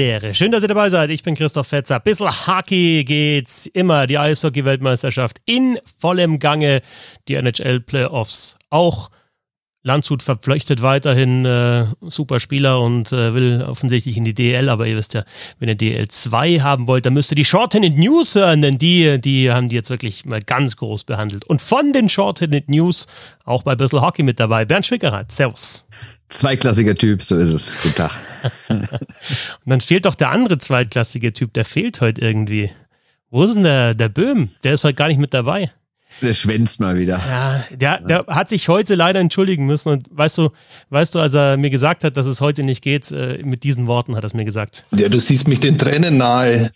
Habedere. Schön, dass ihr dabei seid. Ich bin Christoph Fetzer. Bissl Hockey geht's immer. Die Eishockey-Weltmeisterschaft in vollem Gange. Die NHL-Playoffs auch. Landshut verpflichtet weiterhin äh, super Spieler und äh, will offensichtlich in die DL, aber ihr wisst ja, wenn ihr DL 2 haben wollt, dann müsst ihr die Shorthanded News hören, denn die, die haben die jetzt wirklich mal ganz groß behandelt. Und von den Shorthanded News auch bei Bissl Hockey mit dabei. Bernd Schwickerath, Servus. Zweiklassiger Typ, so ist es. Guten Tag. und dann fehlt doch der andere zweitklassige Typ, der fehlt heute irgendwie. Wo ist denn der, der Böhm? Der ist heute gar nicht mit dabei. Der schwänzt mal wieder. Ja, der, der hat sich heute leider entschuldigen müssen. Und weißt du, weißt du, als er mir gesagt hat, dass es heute nicht geht, äh, mit diesen Worten hat er es mir gesagt. Ja, du siehst mich den Tränen nahe.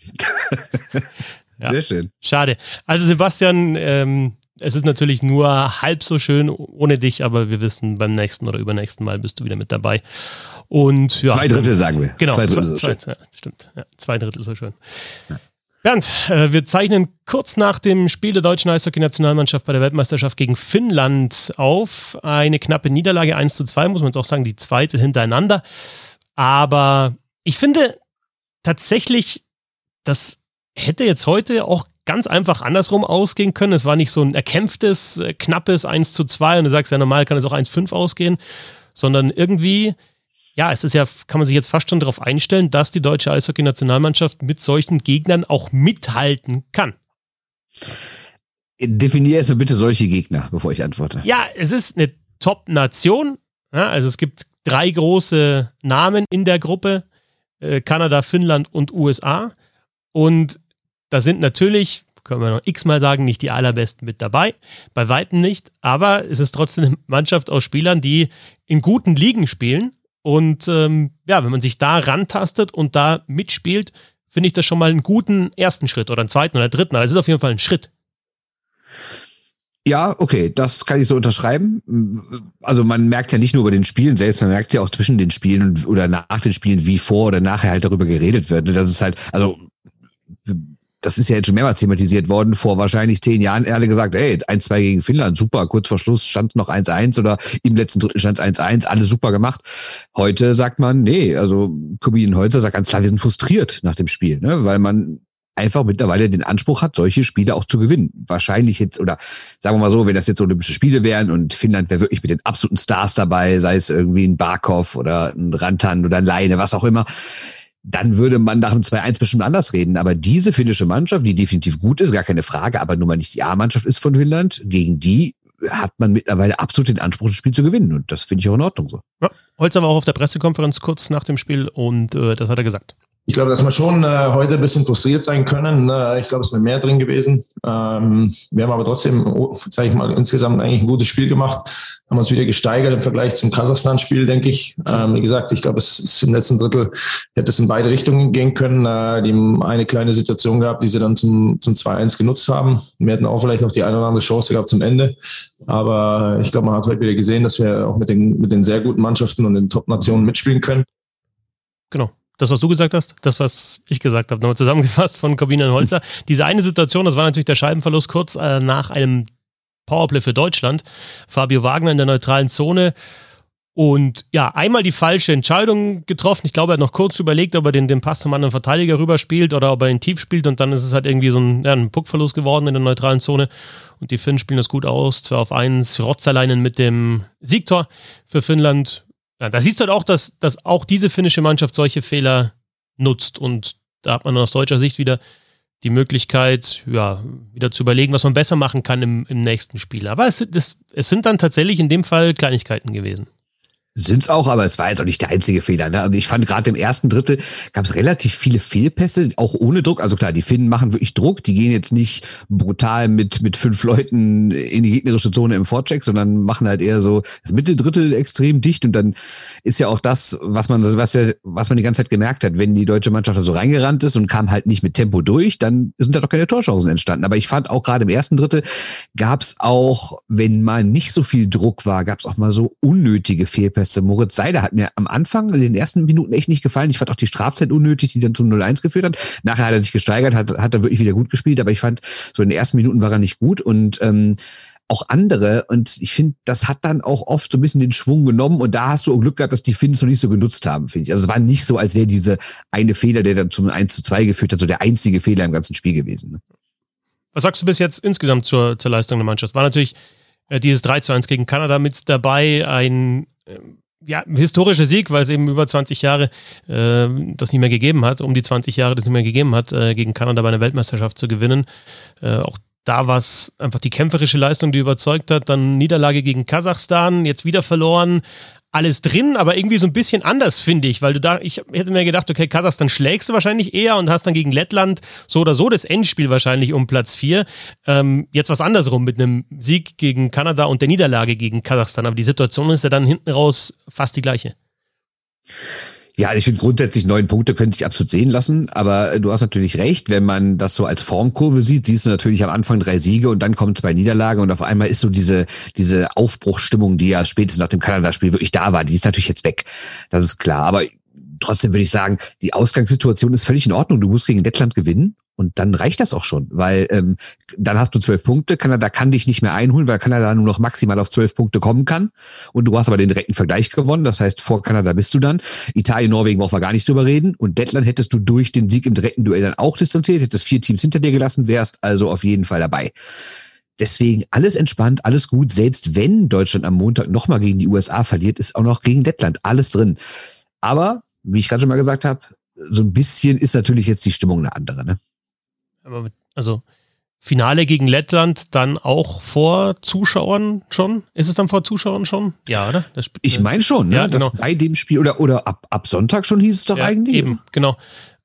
ja. Sehr schön. Schade. Also Sebastian, ähm, es ist natürlich nur halb so schön ohne dich, aber wir wissen, beim nächsten oder übernächsten Mal bist du wieder mit dabei. Und ja. Zwei Drittel sagen wir. Genau, zwei Drittel zwei, so schön. Ja, stimmt. Ja, zwei Drittel so schön. Ja. Bernd, äh, wir zeichnen kurz nach dem Spiel der deutschen Eishockey-Nationalmannschaft bei der Weltmeisterschaft gegen Finnland auf. Eine knappe Niederlage, 1 zu 2, muss man jetzt auch sagen, die zweite hintereinander. Aber ich finde tatsächlich, das hätte jetzt heute auch ganz einfach andersrum ausgehen können. Es war nicht so ein erkämpftes, äh, knappes 1 zu 2 und du sagst ja, normal kann es auch 1-5 ausgehen, sondern irgendwie, ja, es ist ja, kann man sich jetzt fast schon darauf einstellen, dass die deutsche Eishockey-Nationalmannschaft mit solchen Gegnern auch mithalten kann. Definiere erstmal bitte solche Gegner, bevor ich antworte. Ja, es ist eine Top-Nation. Ja, also es gibt drei große Namen in der Gruppe: äh, Kanada, Finnland und USA. Und da sind natürlich, können wir noch x-mal sagen, nicht die allerbesten mit dabei. Bei Weitem nicht. Aber es ist trotzdem eine Mannschaft aus Spielern, die in guten Ligen spielen. Und ähm, ja, wenn man sich da rantastet und da mitspielt, finde ich das schon mal einen guten ersten Schritt oder einen zweiten oder dritten. Aber es ist auf jeden Fall ein Schritt. Ja, okay, das kann ich so unterschreiben. Also man merkt ja nicht nur bei den Spielen selbst, man merkt ja auch zwischen den Spielen oder nach den Spielen, wie vor oder nachher halt darüber geredet wird. Das ist halt, also das ist ja jetzt schon mehrmals thematisiert worden, vor wahrscheinlich zehn Jahren alle gesagt, ey, 1-2 gegen Finnland, super, kurz vor Schluss stand noch 1-1 oder im letzten Drittel stand 1-1, alles super gemacht. Heute sagt man, nee, also Kubin Holzer sagt ganz klar, wir sind frustriert nach dem Spiel, ne, weil man einfach mittlerweile den Anspruch hat, solche Spiele auch zu gewinnen. Wahrscheinlich jetzt, oder sagen wir mal so, wenn das jetzt Olympische Spiele wären und Finnland wäre wirklich mit den absoluten Stars dabei, sei es irgendwie ein Barkov oder ein Rantan oder ein Leine, was auch immer, dann würde man nach dem 2-1 bestimmt anders reden. Aber diese finnische Mannschaft, die definitiv gut ist, gar keine Frage, aber nun mal nicht die A-Mannschaft ist von Finnland, gegen die hat man mittlerweile absolut den Anspruch, das Spiel zu gewinnen. Und das finde ich auch in Ordnung so. Ja, Holzer war auch auf der Pressekonferenz kurz nach dem Spiel und äh, das hat er gesagt. Ich glaube, dass wir schon äh, heute ein bisschen frustriert sein können. Äh, ich glaube, es wäre mehr drin gewesen. Ähm, wir haben aber trotzdem, oh, sage ich mal, insgesamt eigentlich ein gutes Spiel gemacht. Haben uns wieder gesteigert im Vergleich zum Kasachstan-Spiel, denke ich. Ähm, wie gesagt, ich glaube, es ist im letzten Drittel hätte es in beide Richtungen gehen können. Äh, die haben eine kleine Situation gehabt, die sie dann zum, zum 2-1 genutzt haben. Wir hätten auch vielleicht noch die eine oder andere Chance gehabt zum Ende. Aber ich glaube, man hat heute wieder gesehen, dass wir auch mit den, mit den sehr guten Mannschaften und den Top-Nationen mitspielen können. Genau das, was du gesagt hast, das, was ich gesagt habe, nochmal zusammengefasst von Corbinian Holzer. Diese eine Situation, das war natürlich der Scheibenverlust kurz äh, nach einem Powerplay für Deutschland. Fabio Wagner in der neutralen Zone. Und ja, einmal die falsche Entscheidung getroffen. Ich glaube, er hat noch kurz überlegt, ob er den, den Pass zum anderen Verteidiger rüberspielt oder ob er ihn tief spielt. Und dann ist es halt irgendwie so ein, ja, ein Puckverlust geworden in der neutralen Zone. Und die Finnen spielen das gut aus. 2 auf 1. Rotzerleinen mit dem Siegtor für Finnland. Ja, da siehst du halt auch, dass, dass auch diese finnische Mannschaft solche Fehler nutzt. Und da hat man aus deutscher Sicht wieder die Möglichkeit, ja, wieder zu überlegen, was man besser machen kann im, im nächsten Spiel. Aber es, das, es sind dann tatsächlich in dem Fall Kleinigkeiten gewesen. Sind's auch, aber es war jetzt auch nicht der einzige Fehler. Ne? Also ich fand gerade im ersten Drittel gab es relativ viele Fehlpässe, auch ohne Druck. Also klar, die Finnen machen wirklich Druck. Die gehen jetzt nicht brutal mit mit fünf Leuten in die gegnerische Zone im Vorcheck, sondern machen halt eher so das Mitteldrittel extrem dicht. Und dann ist ja auch das, was man was ja was man die ganze Zeit gemerkt hat, wenn die deutsche Mannschaft da so reingerannt ist und kam halt nicht mit Tempo durch, dann sind da doch keine Torchancen entstanden. Aber ich fand auch gerade im ersten Drittel gab's auch, wenn mal nicht so viel Druck war, gab's auch mal so unnötige Fehlpässe Beste. Moritz Seider hat mir am Anfang in den ersten Minuten echt nicht gefallen. Ich fand auch die Strafzeit unnötig, die dann zum 0-1 geführt hat. Nachher hat er sich gesteigert, hat, hat er wirklich wieder gut gespielt, aber ich fand, so in den ersten Minuten war er nicht gut und ähm, auch andere. Und ich finde, das hat dann auch oft so ein bisschen den Schwung genommen. Und da hast du auch Glück gehabt, dass die Finns noch nicht so genutzt haben, finde ich. Also es war nicht so, als wäre diese eine Fehler, der dann zum 1 zu 2 geführt hat, so der einzige Fehler im ganzen Spiel gewesen. Ne? Was sagst du bis jetzt insgesamt zur, zur Leistung der Mannschaft? War natürlich äh, dieses 3 zu 1 gegen Kanada mit dabei, ein ja, historischer Sieg, weil es eben über 20 Jahre äh, das nicht mehr gegeben hat, um die 20 Jahre das nicht mehr gegeben hat, äh, gegen Kanada bei einer Weltmeisterschaft zu gewinnen. Äh, auch da war es einfach die kämpferische Leistung, die überzeugt hat. Dann Niederlage gegen Kasachstan, jetzt wieder verloren. Alles drin, aber irgendwie so ein bisschen anders, finde ich, weil du da, ich hätte mir gedacht, okay, Kasachstan schlägst du wahrscheinlich eher und hast dann gegen Lettland so oder so das Endspiel wahrscheinlich um Platz 4. Ähm, jetzt was andersrum mit einem Sieg gegen Kanada und der Niederlage gegen Kasachstan, aber die Situation ist ja dann hinten raus fast die gleiche. Ja, ich finde grundsätzlich neun Punkte können sich absolut sehen lassen, aber du hast natürlich recht, wenn man das so als Formkurve sieht, siehst du natürlich am Anfang drei Siege und dann kommen zwei Niederlagen und auf einmal ist so diese, diese Aufbruchstimmung, die ja spätestens nach dem Kanada-Spiel wirklich da war, die ist natürlich jetzt weg. Das ist klar. Aber trotzdem würde ich sagen, die Ausgangssituation ist völlig in Ordnung. Du musst gegen Lettland gewinnen und dann reicht das auch schon, weil ähm, dann hast du zwölf Punkte. Kanada kann dich nicht mehr einholen, weil Kanada nur noch maximal auf zwölf Punkte kommen kann. Und du hast aber den direkten Vergleich gewonnen. Das heißt, vor Kanada bist du dann. Italien, Norwegen brauchen wir gar nicht drüber reden. Und Lettland hättest du durch den Sieg im direkten Duell dann auch distanziert, hättest vier Teams hinter dir gelassen, wärst also auf jeden Fall dabei. Deswegen alles entspannt, alles gut. Selbst wenn Deutschland am Montag nochmal gegen die USA verliert, ist auch noch gegen Lettland alles drin. Aber, wie ich gerade schon mal gesagt habe, so ein bisschen ist natürlich jetzt die Stimmung eine andere. Ne? Aber also Finale gegen Lettland dann auch vor Zuschauern schon? Ist es dann vor Zuschauern schon? Ja, oder? Das, ich meine schon, ne? Ja, genau. bei dem Spiel oder, oder ab, ab Sonntag schon hieß es doch ja, eigentlich. Eben, genau.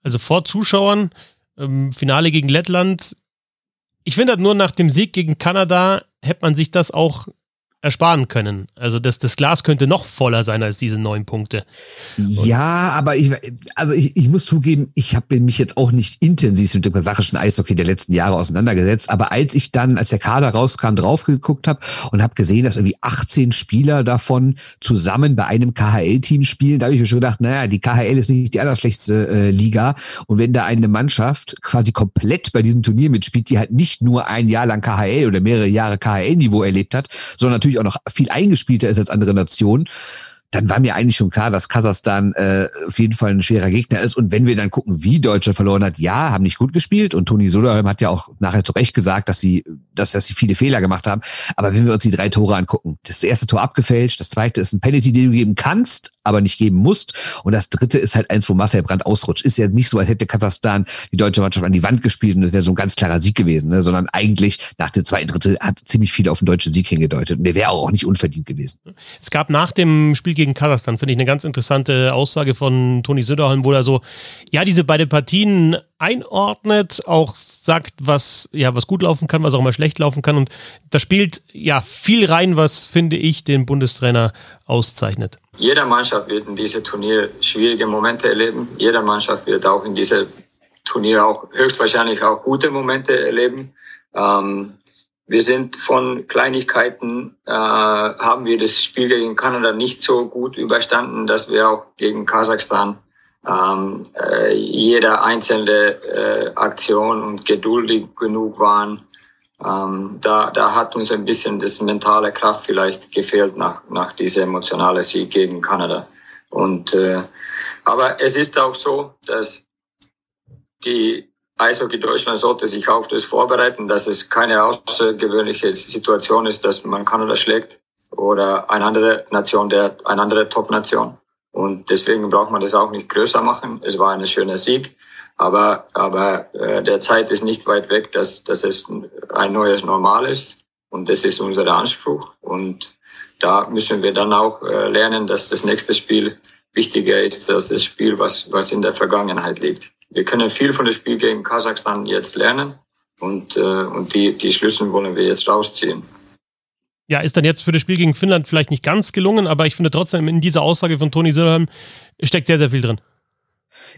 Also vor Zuschauern, ähm, Finale gegen Lettland. Ich finde halt nur nach dem Sieg gegen Kanada hätte man sich das auch ersparen können. Also das, das Glas könnte noch voller sein als diese neun Punkte. Und ja, aber ich, also ich, ich muss zugeben, ich habe mich jetzt auch nicht intensiv mit dem kasachischen Eishockey der letzten Jahre auseinandergesetzt. Aber als ich dann, als der Kader rauskam, drauf geguckt habe und habe gesehen, dass irgendwie 18 Spieler davon zusammen bei einem KHL-Team spielen, da habe ich mir schon gedacht, naja, die KHL ist nicht die allerschlechteste äh, Liga. Und wenn da eine Mannschaft quasi komplett bei diesem Turnier mitspielt, die halt nicht nur ein Jahr lang KHL oder mehrere Jahre KHL-Niveau erlebt hat, sondern natürlich natürlich auch noch viel eingespielter ist als andere Nationen dann war mir eigentlich schon klar, dass Kasachstan äh, auf jeden Fall ein schwerer Gegner ist. Und wenn wir dann gucken, wie Deutschland verloren hat, ja, haben nicht gut gespielt. Und Toni Soderholm hat ja auch nachher zu Recht gesagt, dass sie, dass, dass sie viele Fehler gemacht haben. Aber wenn wir uns die drei Tore angucken, das erste Tor abgefälscht, das zweite ist ein Penalty, den du geben kannst, aber nicht geben musst. Und das dritte ist halt eins, wo Marcel Brandt ausrutscht. Ist ja nicht so, als hätte Kasachstan die deutsche Mannschaft an die Wand gespielt und das wäre so ein ganz klarer Sieg gewesen, ne? sondern eigentlich nach dem zweiten Drittel hat ziemlich viel auf den deutschen Sieg hingedeutet. Und der wäre auch nicht unverdient gewesen. Es gab nach dem Spiel gegen Kasachstan, finde ich, eine ganz interessante Aussage von Toni Söderholm, wo er so, ja, diese beiden Partien einordnet, auch sagt, was, ja, was gut laufen kann, was auch mal schlecht laufen kann. Und da spielt ja viel rein, was, finde ich, den Bundestrainer auszeichnet. Jeder Mannschaft wird in diesem Turnier schwierige Momente erleben. Jeder Mannschaft wird auch in diesem Turnier auch höchstwahrscheinlich auch gute Momente erleben. Ähm, wir sind von Kleinigkeiten, äh, haben wir das Spiel gegen Kanada nicht so gut überstanden, dass wir auch gegen Kasachstan ähm, äh, jeder einzelne äh, Aktion und geduldig genug waren. Ähm, da, da hat uns ein bisschen das mentale Kraft vielleicht gefehlt nach, nach dieser emotionale Sieg gegen Kanada. Und äh, aber es ist auch so, dass die Eishockey Deutschland sollte sich auf das vorbereiten, dass es keine außergewöhnliche Situation ist, dass man Kanada schlägt oder eine andere Nation, der eine andere Top-Nation. Und deswegen braucht man das auch nicht größer machen. Es war ein schöner Sieg, aber aber äh, der Zeit ist nicht weit weg, dass dass es ein neues Normal ist und das ist unser Anspruch. Und da müssen wir dann auch äh, lernen, dass das nächste Spiel wichtiger ist als das Spiel, was was in der Vergangenheit liegt wir können viel von dem Spiel gegen Kasachstan jetzt lernen und, äh, und die, die Schlüssel wollen wir jetzt rausziehen. Ja, ist dann jetzt für das Spiel gegen Finnland vielleicht nicht ganz gelungen, aber ich finde trotzdem in dieser Aussage von Toni Söderholm steckt sehr, sehr viel drin.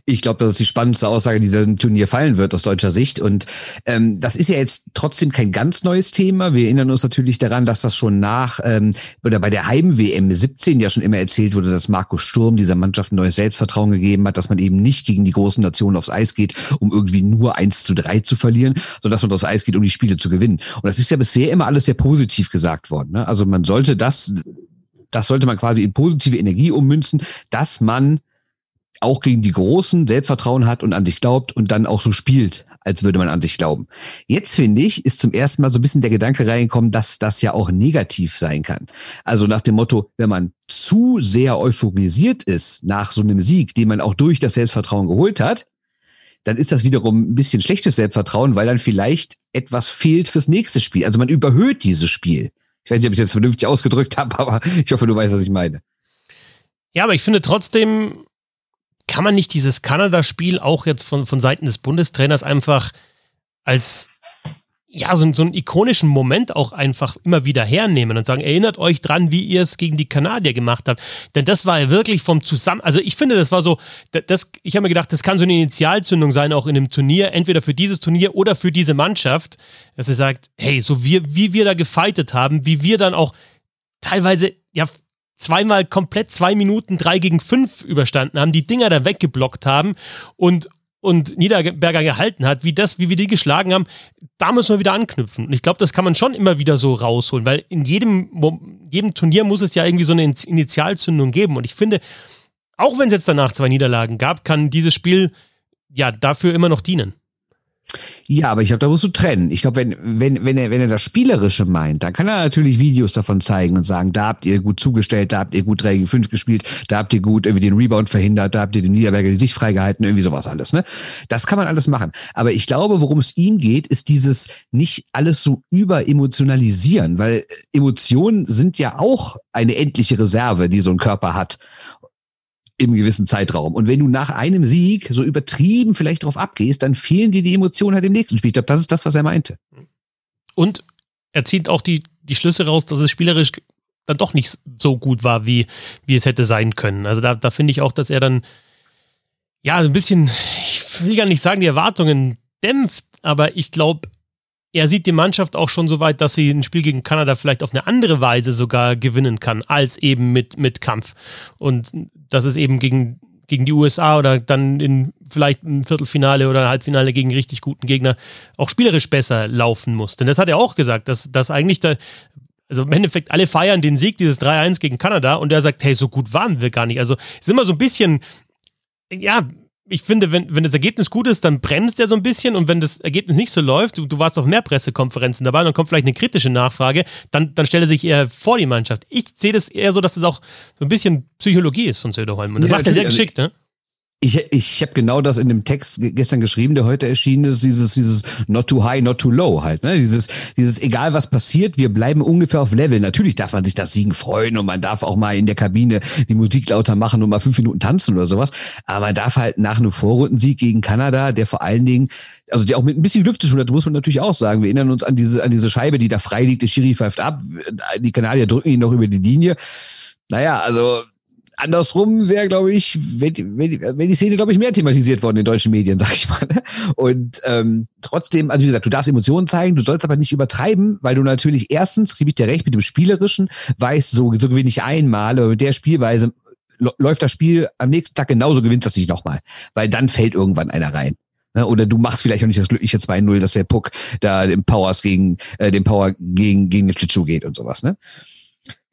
Ich glaube, das ist die spannendste Aussage, die diesem Turnier fallen wird aus deutscher Sicht. Und ähm, das ist ja jetzt trotzdem kein ganz neues Thema. Wir erinnern uns natürlich daran, dass das schon nach ähm, oder bei der Heim-WM 17 ja schon immer erzählt wurde, dass Markus Sturm dieser Mannschaft ein neues Selbstvertrauen gegeben hat, dass man eben nicht gegen die großen Nationen aufs Eis geht, um irgendwie nur eins zu drei zu verlieren, sondern dass man aufs Eis geht, um die Spiele zu gewinnen. Und das ist ja bisher immer alles sehr positiv gesagt worden. Ne? Also man sollte das, das sollte man quasi in positive Energie ummünzen, dass man auch gegen die Großen Selbstvertrauen hat und an sich glaubt und dann auch so spielt, als würde man an sich glauben. Jetzt finde ich, ist zum ersten Mal so ein bisschen der Gedanke reingekommen, dass das ja auch negativ sein kann. Also nach dem Motto, wenn man zu sehr euphorisiert ist nach so einem Sieg, den man auch durch das Selbstvertrauen geholt hat, dann ist das wiederum ein bisschen schlechtes Selbstvertrauen, weil dann vielleicht etwas fehlt fürs nächste Spiel. Also man überhöht dieses Spiel. Ich weiß nicht, ob ich das vernünftig ausgedrückt habe, aber ich hoffe, du weißt, was ich meine. Ja, aber ich finde trotzdem, kann man nicht dieses Kanada-Spiel auch jetzt von, von Seiten des Bundestrainers einfach als ja, so, so einen ikonischen Moment auch einfach immer wieder hernehmen und sagen, erinnert euch dran, wie ihr es gegen die Kanadier gemacht habt. Denn das war ja wirklich vom Zusammen, also ich finde, das war so, das, ich habe mir gedacht, das kann so eine Initialzündung sein, auch in einem Turnier, entweder für dieses Turnier oder für diese Mannschaft, dass sie sagt, hey, so wie, wie wir da gefeitet haben, wie wir dann auch teilweise ja zweimal komplett zwei Minuten drei gegen fünf überstanden haben, die Dinger da weggeblockt haben und, und Niederberger gehalten hat, wie das, wie wir die geschlagen haben, da müssen wir wieder anknüpfen. Und ich glaube, das kann man schon immer wieder so rausholen, weil in jedem, jedem Turnier muss es ja irgendwie so eine Initialzündung geben. Und ich finde, auch wenn es jetzt danach zwei Niederlagen gab, kann dieses Spiel ja dafür immer noch dienen. Ja, aber ich glaube, da musst du trennen. Ich glaube, wenn, wenn, wenn, er, wenn er das Spielerische meint, dann kann er natürlich Videos davon zeigen und sagen, da habt ihr gut zugestellt, da habt ihr gut 3 gegen 5 gespielt, da habt ihr gut irgendwie den Rebound verhindert, da habt ihr den Niederberger die Sicht freigehalten, irgendwie sowas alles. Ne? Das kann man alles machen. Aber ich glaube, worum es ihm geht, ist dieses nicht alles so überemotionalisieren, weil Emotionen sind ja auch eine endliche Reserve, die so ein Körper hat im gewissen Zeitraum. Und wenn du nach einem Sieg so übertrieben vielleicht drauf abgehst, dann fehlen dir die Emotionen halt im nächsten Spiel. Ich glaube, das ist das, was er meinte. Und er zieht auch die, die Schlüsse raus, dass es spielerisch dann doch nicht so gut war, wie, wie es hätte sein können. Also da, da finde ich auch, dass er dann ja ein bisschen, ich will gar nicht sagen, die Erwartungen dämpft, aber ich glaube, er sieht die Mannschaft auch schon so weit, dass sie ein Spiel gegen Kanada vielleicht auf eine andere Weise sogar gewinnen kann, als eben mit, mit Kampf. Und dass es eben gegen, gegen die USA oder dann in vielleicht im Viertelfinale oder Halbfinale gegen richtig guten Gegner auch spielerisch besser laufen muss. Denn das hat er auch gesagt, dass, dass eigentlich da, also im Endeffekt alle feiern den Sieg dieses 3-1 gegen Kanada und er sagt, hey, so gut waren wir gar nicht. Also es ist immer so ein bisschen, ja, ich finde, wenn, wenn das Ergebnis gut ist, dann bremst er so ein bisschen und wenn das Ergebnis nicht so läuft, du, du warst auf mehr Pressekonferenzen dabei, dann kommt vielleicht eine kritische Nachfrage, dann, dann stellt er sich eher vor die Mannschaft. Ich sehe das eher so, dass das auch so ein bisschen Psychologie ist von Söderholm und das ja, macht er sehr geschickt, ne? Ich, ich habe genau das in dem Text gestern geschrieben, der heute erschienen ist, dieses, dieses not too high, not too low halt. Ne? Dieses, dieses, egal was passiert, wir bleiben ungefähr auf Level. Natürlich darf man sich das Siegen freuen und man darf auch mal in der Kabine die Musik lauter machen und mal fünf Minuten tanzen oder sowas. Aber man darf halt nach einem Vorrundensieg gegen Kanada, der vor allen Dingen, also der auch mit ein bisschen Glück zu tun hat, muss man natürlich auch sagen. Wir erinnern uns an diese, an diese Scheibe, die da frei liegt, der Schiri pfeift ab, die Kanadier drücken ihn noch über die Linie. Naja, also andersrum wäre, glaube ich, wenn, wenn, wenn die Szene, glaube ich, mehr thematisiert worden in deutschen Medien, sag ich mal. Ne? Und ähm, trotzdem, also wie gesagt, du darfst Emotionen zeigen, du sollst aber nicht übertreiben, weil du natürlich erstens, gebe ich dir recht, mit dem Spielerischen weißt, so, so gewinne ich einmal, aber mit der Spielweise läuft das Spiel am nächsten Tag genauso, gewinnst das nicht nochmal. Weil dann fällt irgendwann einer rein. Ne? Oder du machst vielleicht auch nicht das glückliche 2-0, dass der Puck da dem Powers gegen, äh, dem Power gegen, gegen den Schlittschuh geht und sowas, ne?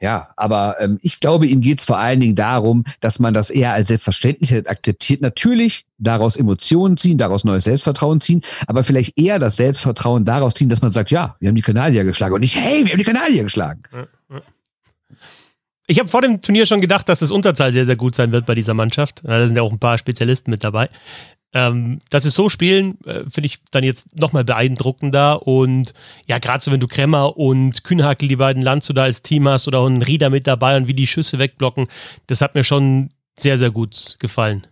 Ja, aber ähm, ich glaube, ihm geht es vor allen Dingen darum, dass man das eher als selbstverständlich akzeptiert. Natürlich daraus Emotionen ziehen, daraus neues Selbstvertrauen ziehen, aber vielleicht eher das Selbstvertrauen daraus ziehen, dass man sagt, ja, wir haben die Kanadier geschlagen und nicht, hey, wir haben die Kanadier geschlagen. Ich habe vor dem Turnier schon gedacht, dass das Unterzahl sehr, sehr gut sein wird bei dieser Mannschaft. Da sind ja auch ein paar Spezialisten mit dabei. Ähm, dass sie so spielen, äh, finde ich dann jetzt nochmal beeindruckender. Und ja, gerade so, wenn du Kremmer und Kühnhakel, die beiden Landzu da als Team hast oder auch einen Rieder mit dabei und wie die Schüsse wegblocken, das hat mir schon sehr, sehr gut gefallen.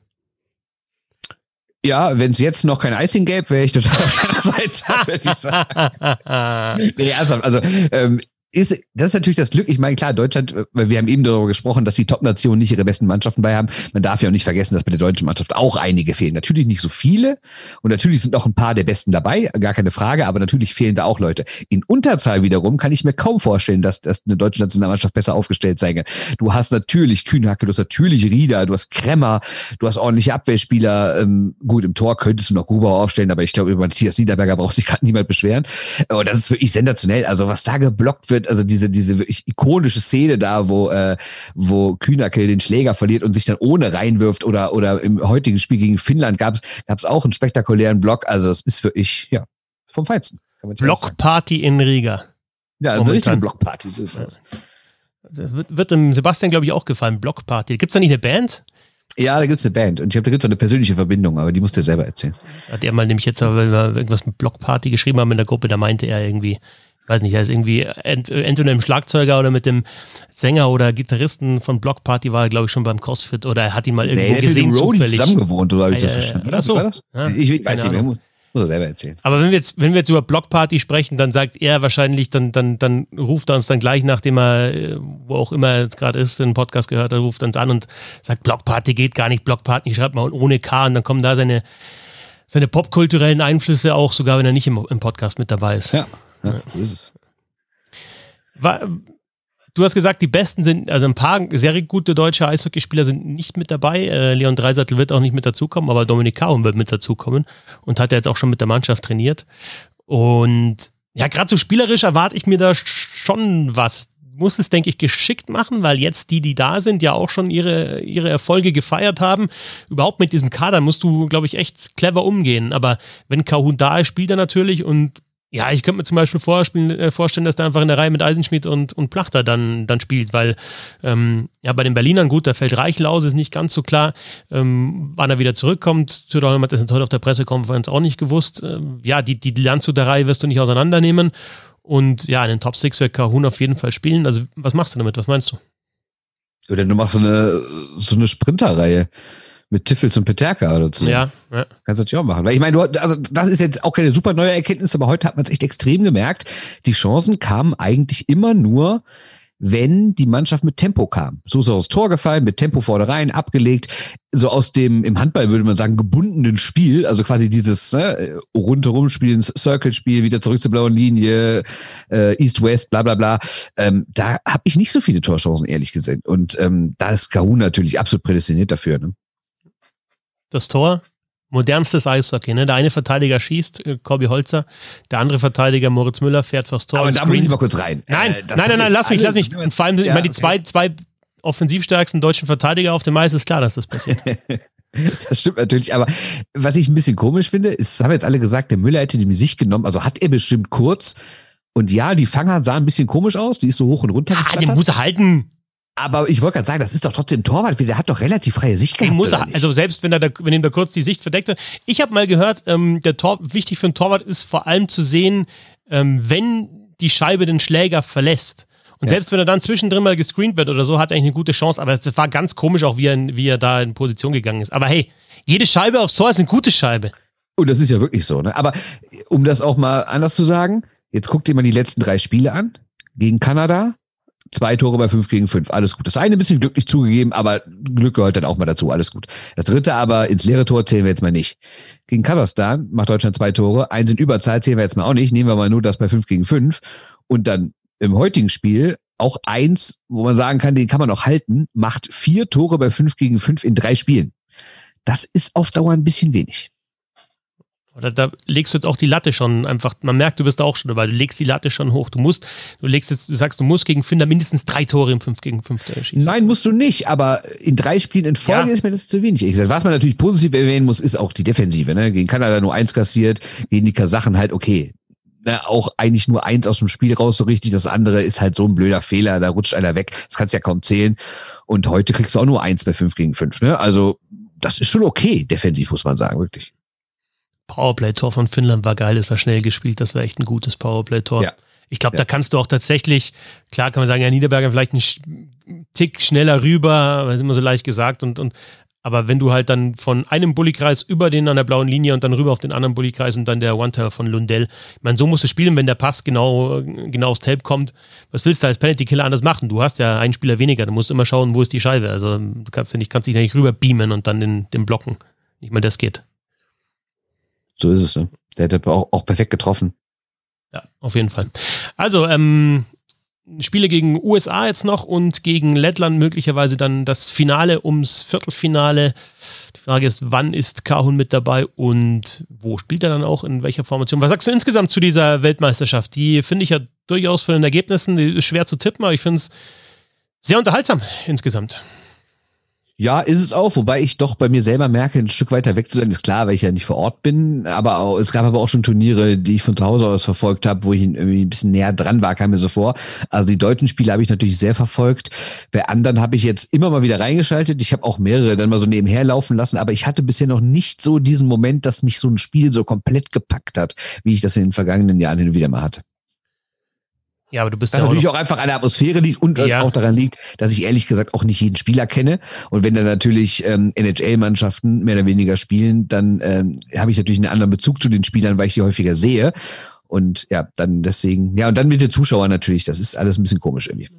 Ja, wenn es jetzt noch kein Icing gäbe, wäre ich total auf deiner Seite, würde ich sagen. nee, ernsthaft. Also, ähm, ist, das ist natürlich das Glück. Ich meine, klar, Deutschland, wir haben eben darüber gesprochen, dass die Top-Nationen nicht ihre besten Mannschaften bei haben. Man darf ja auch nicht vergessen, dass bei der deutschen Mannschaft auch einige fehlen. Natürlich nicht so viele und natürlich sind auch ein paar der Besten dabei, gar keine Frage, aber natürlich fehlen da auch Leute. In Unterzahl wiederum kann ich mir kaum vorstellen, dass, dass eine deutsche Nationalmannschaft besser aufgestellt sein kann. Du hast natürlich Kühnhacke, du hast natürlich Rieder, du hast Kremmer, du hast ordentliche Abwehrspieler. Ähm, gut, im Tor könntest du noch Gruber aufstellen, aber ich glaube, über Matthias Niederberger braucht sich gerade niemand beschweren. Aber das ist wirklich sensationell. Also was da geblockt wird, also diese, diese wirklich ikonische Szene da, wo, äh, wo Kühnacke den Schläger verliert und sich dann ohne reinwirft oder, oder im heutigen Spiel gegen Finnland gab es gab es auch einen spektakulären Block. Also es ist wirklich, ja, vom Feinsten. Blockparty in Riga. Ja, also richtige Blockparty, so ist das. das wird, wird dem Sebastian, glaube ich, auch gefallen, Blockparty. Gibt es da nicht eine Band? Ja, da gibt's eine Band und ich habe da gibt's eine persönliche Verbindung, aber die musst du selber erzählen. Hat er mal nämlich jetzt, wenn wir irgendwas mit Blockparty geschrieben haben in der Gruppe, da meinte er irgendwie, weiß nicht, er ist irgendwie ent, entweder im Schlagzeuger oder mit dem Sänger oder Gitarristen von Block Party war er, glaube ich, schon beim CrossFit oder er hat ihn mal irgendwo nee, gesehen. Mit zufällig. zusammen gewohnt, oder habe ich so verstanden? Ach so. Ja, ich, ich weiß nicht. Muss, muss er selber erzählen. Aber wenn wir jetzt, wenn wir jetzt über Block Party sprechen, dann sagt er wahrscheinlich, dann, dann, dann ruft er uns dann gleich, nachdem er, wo auch immer er jetzt gerade ist, den Podcast gehört hat, ruft uns an und sagt, Block Party geht gar nicht, Block Party schreibt mal ohne K und dann kommen da seine, seine popkulturellen Einflüsse auch, sogar wenn er nicht im, im Podcast mit dabei ist. Ja, ja, so ist es. War, du hast gesagt, die Besten sind, also ein paar sehr gute deutsche Eishockeyspieler sind nicht mit dabei. Äh, Leon Dreisattel wird auch nicht mit dazukommen, aber Dominik Kaum wird mit dazukommen und hat ja jetzt auch schon mit der Mannschaft trainiert. Und ja, gerade so spielerisch erwarte ich mir da schon was. Muss es, denke ich, geschickt machen, weil jetzt die, die da sind, ja auch schon ihre, ihre Erfolge gefeiert haben. Überhaupt mit diesem Kader musst du, glaube ich, echt clever umgehen. Aber wenn Kahun da ist, spielt er natürlich und ja, ich könnte mir zum Beispiel vorstellen, äh, vorstellen, dass der einfach in der Reihe mit Eisenschmidt und, und Plachter dann, dann spielt, weil ähm, ja bei den Berlinern gut, da fällt Reichel aus, ist nicht ganz so klar, ähm, wann er wieder zurückkommt. Zudem hat das jetzt heute auf der Pressekonferenz auch nicht gewusst. Ähm, ja, die, die Landshuter Reihe wirst du nicht auseinandernehmen. Und ja, in den Top 6 wird Kahun auf jeden Fall spielen. Also, was machst du damit? Was meinst du? Oder du machst so eine, so eine Sprinterreihe mit Tiffels und Peterka oder so. Ja, ja. Kannst du natürlich auch machen. Weil ich meine, du, also das ist jetzt auch keine super neue Erkenntnis, aber heute hat man es echt extrem gemerkt. Die Chancen kamen eigentlich immer nur, wenn die Mannschaft mit Tempo kam. So ist er aufs Tor gefallen, mit Tempo vorne rein, abgelegt. So aus dem, im Handball würde man sagen, gebundenen Spiel, also quasi dieses ne, rundherum spielen, Circle-Spiel, wieder zurück zur blauen Linie, äh, East-West, bla bla bla. Ähm, da habe ich nicht so viele Torchancen, ehrlich gesagt. Und ähm, da ist Kahun natürlich absolut prädestiniert dafür. Ne? Das Tor. Modernstes Eishockey, ne? Der eine Verteidiger schießt, äh, Corby Holzer, der andere Verteidiger Moritz Müller fährt fürs Tor. Aber da muss ich mal kurz rein. Nein, äh, nein, nein, nein, lass mich, lass mich. Und vor allem ja, immer die okay. zwei, zwei offensivstärksten deutschen Verteidiger auf dem Eis, ist klar, dass das passiert. Das stimmt natürlich, aber was ich ein bisschen komisch finde, ist, haben jetzt alle gesagt, der Müller hätte die sich genommen, also hat er bestimmt kurz. Und ja, die Fanger sah ein bisschen komisch aus, die ist so hoch und runter. Ja, den muss er halten. Aber ich wollte gerade sagen, das ist doch trotzdem Torwart, der hat doch relativ freie Sicht gehabt. Muss er, also selbst wenn, er da, wenn ihm da kurz die Sicht verdeckt wird. Ich habe mal gehört, ähm, der Tor, wichtig für einen Torwart ist vor allem zu sehen, ähm, wenn die Scheibe den Schläger verlässt. Und ja. selbst wenn er dann zwischendrin mal gescreent wird oder so, hat er eigentlich eine gute Chance. Aber es war ganz komisch auch, wie er, wie er da in Position gegangen ist. Aber hey, jede Scheibe aufs Tor ist eine gute Scheibe. Und das ist ja wirklich so. Ne? Aber um das auch mal anders zu sagen, jetzt guck dir mal die letzten drei Spiele an. Gegen Kanada, Zwei Tore bei fünf gegen fünf, alles gut. Das eine ein bisschen glücklich zugegeben, aber Glück gehört dann auch mal dazu, alles gut. Das dritte aber ins leere Tor zählen wir jetzt mal nicht. Gegen Kasachstan macht Deutschland zwei Tore, eins in Überzahl zählen wir jetzt mal auch nicht, nehmen wir mal nur das bei fünf gegen fünf. Und dann im heutigen Spiel auch eins, wo man sagen kann, den kann man auch halten, macht vier Tore bei fünf gegen fünf in drei Spielen. Das ist auf Dauer ein bisschen wenig. Oder da legst du jetzt auch die Latte schon einfach, man merkt, du bist da auch schon dabei, du legst die Latte schon hoch. Du musst, du legst jetzt, du sagst, du musst gegen Finder mindestens drei Tore im 5 gegen 5 schießen. Nein, musst du nicht, aber in drei Spielen in Folge ja. ist mir das zu wenig. Gesagt. Was man natürlich positiv erwähnen muss, ist auch die Defensive. Ne? Gegen Kanada nur eins kassiert, gegen die Kasachen halt okay. Ne, auch eigentlich nur eins aus dem Spiel raus, so richtig. Das andere ist halt so ein blöder Fehler, da rutscht einer weg. Das kannst du ja kaum zählen. Und heute kriegst du auch nur eins bei 5 gegen 5. Ne? Also, das ist schon okay, defensiv, muss man sagen, wirklich. Powerplay-Tor von Finnland war geil, es war schnell gespielt, das war echt ein gutes Powerplay-Tor. Ja. Ich glaube, ja. da kannst du auch tatsächlich, klar kann man sagen, ja, Niederberger vielleicht einen Tick schneller rüber, das ist immer so leicht gesagt und, und Aber wenn du halt dann von einem Bullykreis über den an der blauen Linie und dann rüber auf den anderen Bullykreis und dann der One-Timer von Lundell, ich meine, so musst du spielen, wenn der Pass genau, genau aufs Tape kommt. Was willst du als Penalty-Killer anders machen? Du hast ja einen Spieler weniger, du musst immer schauen, wo ist die Scheibe. Also du kannst ja nicht, kannst dich nicht rüber beamen und dann den, den blocken. Nicht mal das geht. So ist es, ne? Der hätte auch, auch perfekt getroffen. Ja, auf jeden Fall. Also, ähm, Spiele gegen USA jetzt noch und gegen Lettland möglicherweise dann das Finale ums Viertelfinale. Die Frage ist, wann ist Kahun mit dabei und wo spielt er dann auch, in welcher Formation? Was sagst du insgesamt zu dieser Weltmeisterschaft? Die finde ich ja durchaus von den Ergebnissen, die ist schwer zu tippen, aber ich finde es sehr unterhaltsam insgesamt. Ja, ist es auch, wobei ich doch bei mir selber merke, ein Stück weiter weg zu sein, ist klar, weil ich ja nicht vor Ort bin. Aber auch, es gab aber auch schon Turniere, die ich von zu Hause aus verfolgt habe, wo ich irgendwie ein bisschen näher dran war, kam mir so vor. Also die deutschen Spiele habe ich natürlich sehr verfolgt. Bei anderen habe ich jetzt immer mal wieder reingeschaltet. Ich habe auch mehrere dann mal so nebenher laufen lassen, aber ich hatte bisher noch nicht so diesen Moment, dass mich so ein Spiel so komplett gepackt hat, wie ich das in den vergangenen Jahren hin und wieder mal hatte. Ja, aber du bist Was ja auch natürlich auch einfach an der Atmosphäre liegt und Ja. auch daran liegt, dass ich ehrlich gesagt auch nicht jeden Spieler kenne. Und wenn dann natürlich ähm, NHL-Mannschaften mehr oder weniger spielen, dann ähm, habe ich natürlich einen anderen Bezug zu den Spielern, weil ich die häufiger sehe. Und ja, dann deswegen, ja, und dann mit den Zuschauern natürlich, das ist alles ein bisschen komisch irgendwie.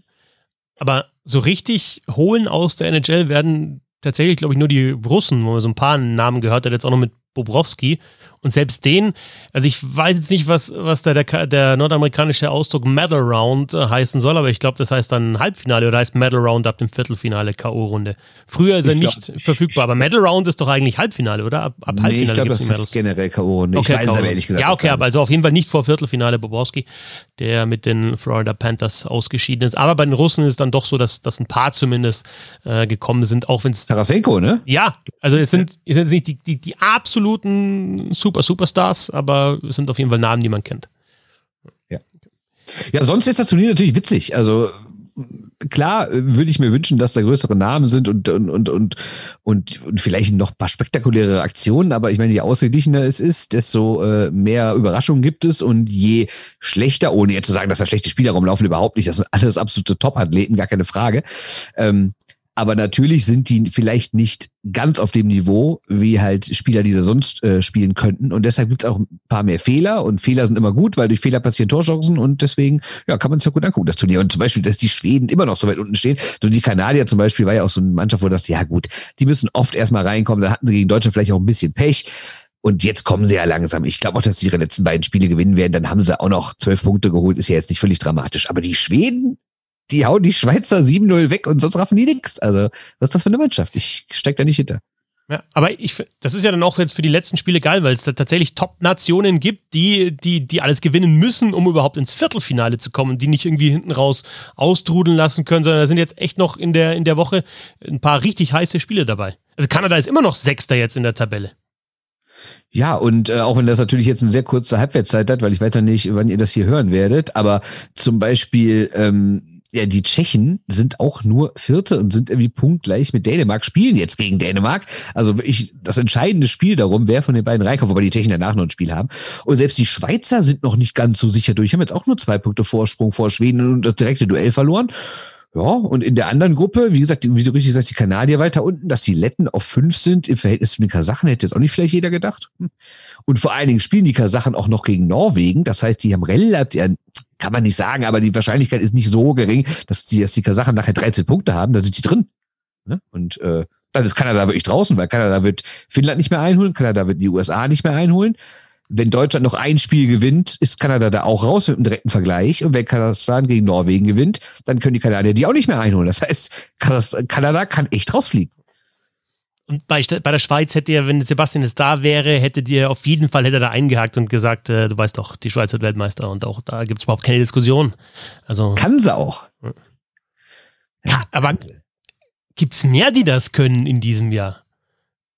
aber so richtig holen aus der NHL werden tatsächlich, glaube ich, nur die Russen, wo man so ein paar Namen gehört hat, jetzt auch noch mit Bobrowski. Und selbst den, also ich weiß jetzt nicht, was, was da der, der nordamerikanische Ausdruck Medal Round äh, heißen soll, aber ich glaube, das heißt dann Halbfinale oder heißt Medal Round ab dem Viertelfinale K.O.-Runde. Früher ist er Ich glaub nicht nicht. verfügbar, aber Medal Round ist doch eigentlich Halbfinale, oder? Ab, ab nee, Halbfinale ich glaube, das ist generell K.O. Ich Okay, weiß es K.O. aber ehrlich gesagt. Ja, okay, aber also auf jeden Fall nicht vor Viertelfinale Boborski, der mit den Florida Panthers ausgeschieden ist. Aber bei den Russen ist es dann doch so, dass, dass ein paar zumindest äh, gekommen sind, auch wenn es. Tarasenko, ne? ja, also es sind, es sind nicht die, die, die absoluten Super Superstars, aber es sind auf jeden Fall Namen, die man kennt. Ja, sonst ist das Turnier natürlich witzig. Also klar äh, würde ich mir wünschen, dass da größere Namen sind und, und, und, und, und, und vielleicht noch ein paar spektakuläre Aktionen, aber ich meine, je ausgeglichener es ist, desto äh, mehr Überraschungen gibt es und je schlechter, ohne jetzt zu sagen, dass da schlechte Spieler rumlaufen, überhaupt nicht, das sind alles absolute Top-Athleten, gar keine Frage. Ähm, aber natürlich sind die vielleicht nicht ganz auf dem Niveau, wie halt Spieler, die da sonst äh, spielen könnten. Und deshalb gibt es auch ein paar mehr Fehler. Und Fehler sind immer gut, weil durch Fehler passieren Torchancen. Und deswegen, ja, kann man es ja gut angucken, das Turnier. Und zum Beispiel, dass die Schweden immer noch so weit unten stehen. So die Kanadier zum Beispiel war ja auch so eine Mannschaft, wo dachte, ja gut, die müssen oft erstmal reinkommen. Dann hatten sie gegen Deutschland vielleicht auch ein bisschen Pech. Und jetzt kommen sie ja langsam. Ich glaube auch, dass sie ihre letzten beiden Spiele gewinnen werden. Dann haben sie auch noch zwölf Punkte geholt. Ist ja jetzt nicht völlig dramatisch. Aber die Schweden, die hauen die Schweizer 7-0 weg und sonst raffen die nix. Also, was ist das für eine Mannschaft? Ich steig da nicht hinter. Ja, aber ich, das ist ja dann auch jetzt für die letzten Spiele geil, weil es da tatsächlich Top-Nationen gibt, die, die, die alles gewinnen müssen, um überhaupt ins Viertelfinale zu kommen, die nicht irgendwie hinten raus austrudeln lassen können, sondern da sind jetzt echt noch in der, in der Woche ein paar richtig heiße Spiele dabei. Also Kanada ist immer noch Sechster jetzt in der Tabelle. Ja, und äh, auch wenn das natürlich jetzt eine sehr kurze Halbwertszeit hat, weil ich weiß ja nicht, wann ihr das hier hören werdet, aber zum Beispiel, ähm, ja, die Tschechen sind auch nur Vierte und sind irgendwie punktgleich mit Dänemark, spielen jetzt gegen Dänemark. Also wirklich das entscheidende Spiel darum, wer von den beiden reinkommt, wobei die Tschechen danach noch ein Spiel haben. Und selbst die Schweizer sind noch nicht ganz so sicher durch. Haben jetzt auch nur zwei Punkte Vorsprung vor Schweden und das direkte Duell verloren. Ja, und in der anderen Gruppe, wie gesagt, wie du richtig sagst, die Kanadier weiter unten, dass die Letten auf fünf sind im Verhältnis zu den Kasachen, hätte jetzt auch nicht vielleicht jeder gedacht. Hm. Und vor allen Dingen spielen die Kasachen auch noch gegen Norwegen. Das heißt, die haben relativ, kann man nicht sagen, aber die Wahrscheinlichkeit ist nicht so gering, dass die, dass die Kasachen nachher 13 Punkte haben, da sind die drin. Ne? Und äh, dann ist Kanada wirklich draußen, weil Kanada wird Finnland nicht mehr einholen, Kanada wird die USA nicht mehr einholen. Wenn Deutschland noch ein Spiel gewinnt, ist Kanada da auch raus mit einem direkten Vergleich. Und wenn Kasachstan gegen Norwegen gewinnt, dann können die Kanadier die auch nicht mehr einholen. Das heißt, Kanada kann echt rausfliegen. Und bei, bei der Schweiz hätte er, wenn Sebastian jetzt da wäre, hätte dir auf jeden Fall hätte er da eingehakt und gesagt, äh, du weißt doch, die Schweiz wird Weltmeister und auch da gibt es überhaupt keine Diskussion. Also, Kann sie auch. ja, aber gibt es mehr, die das können in diesem Jahr?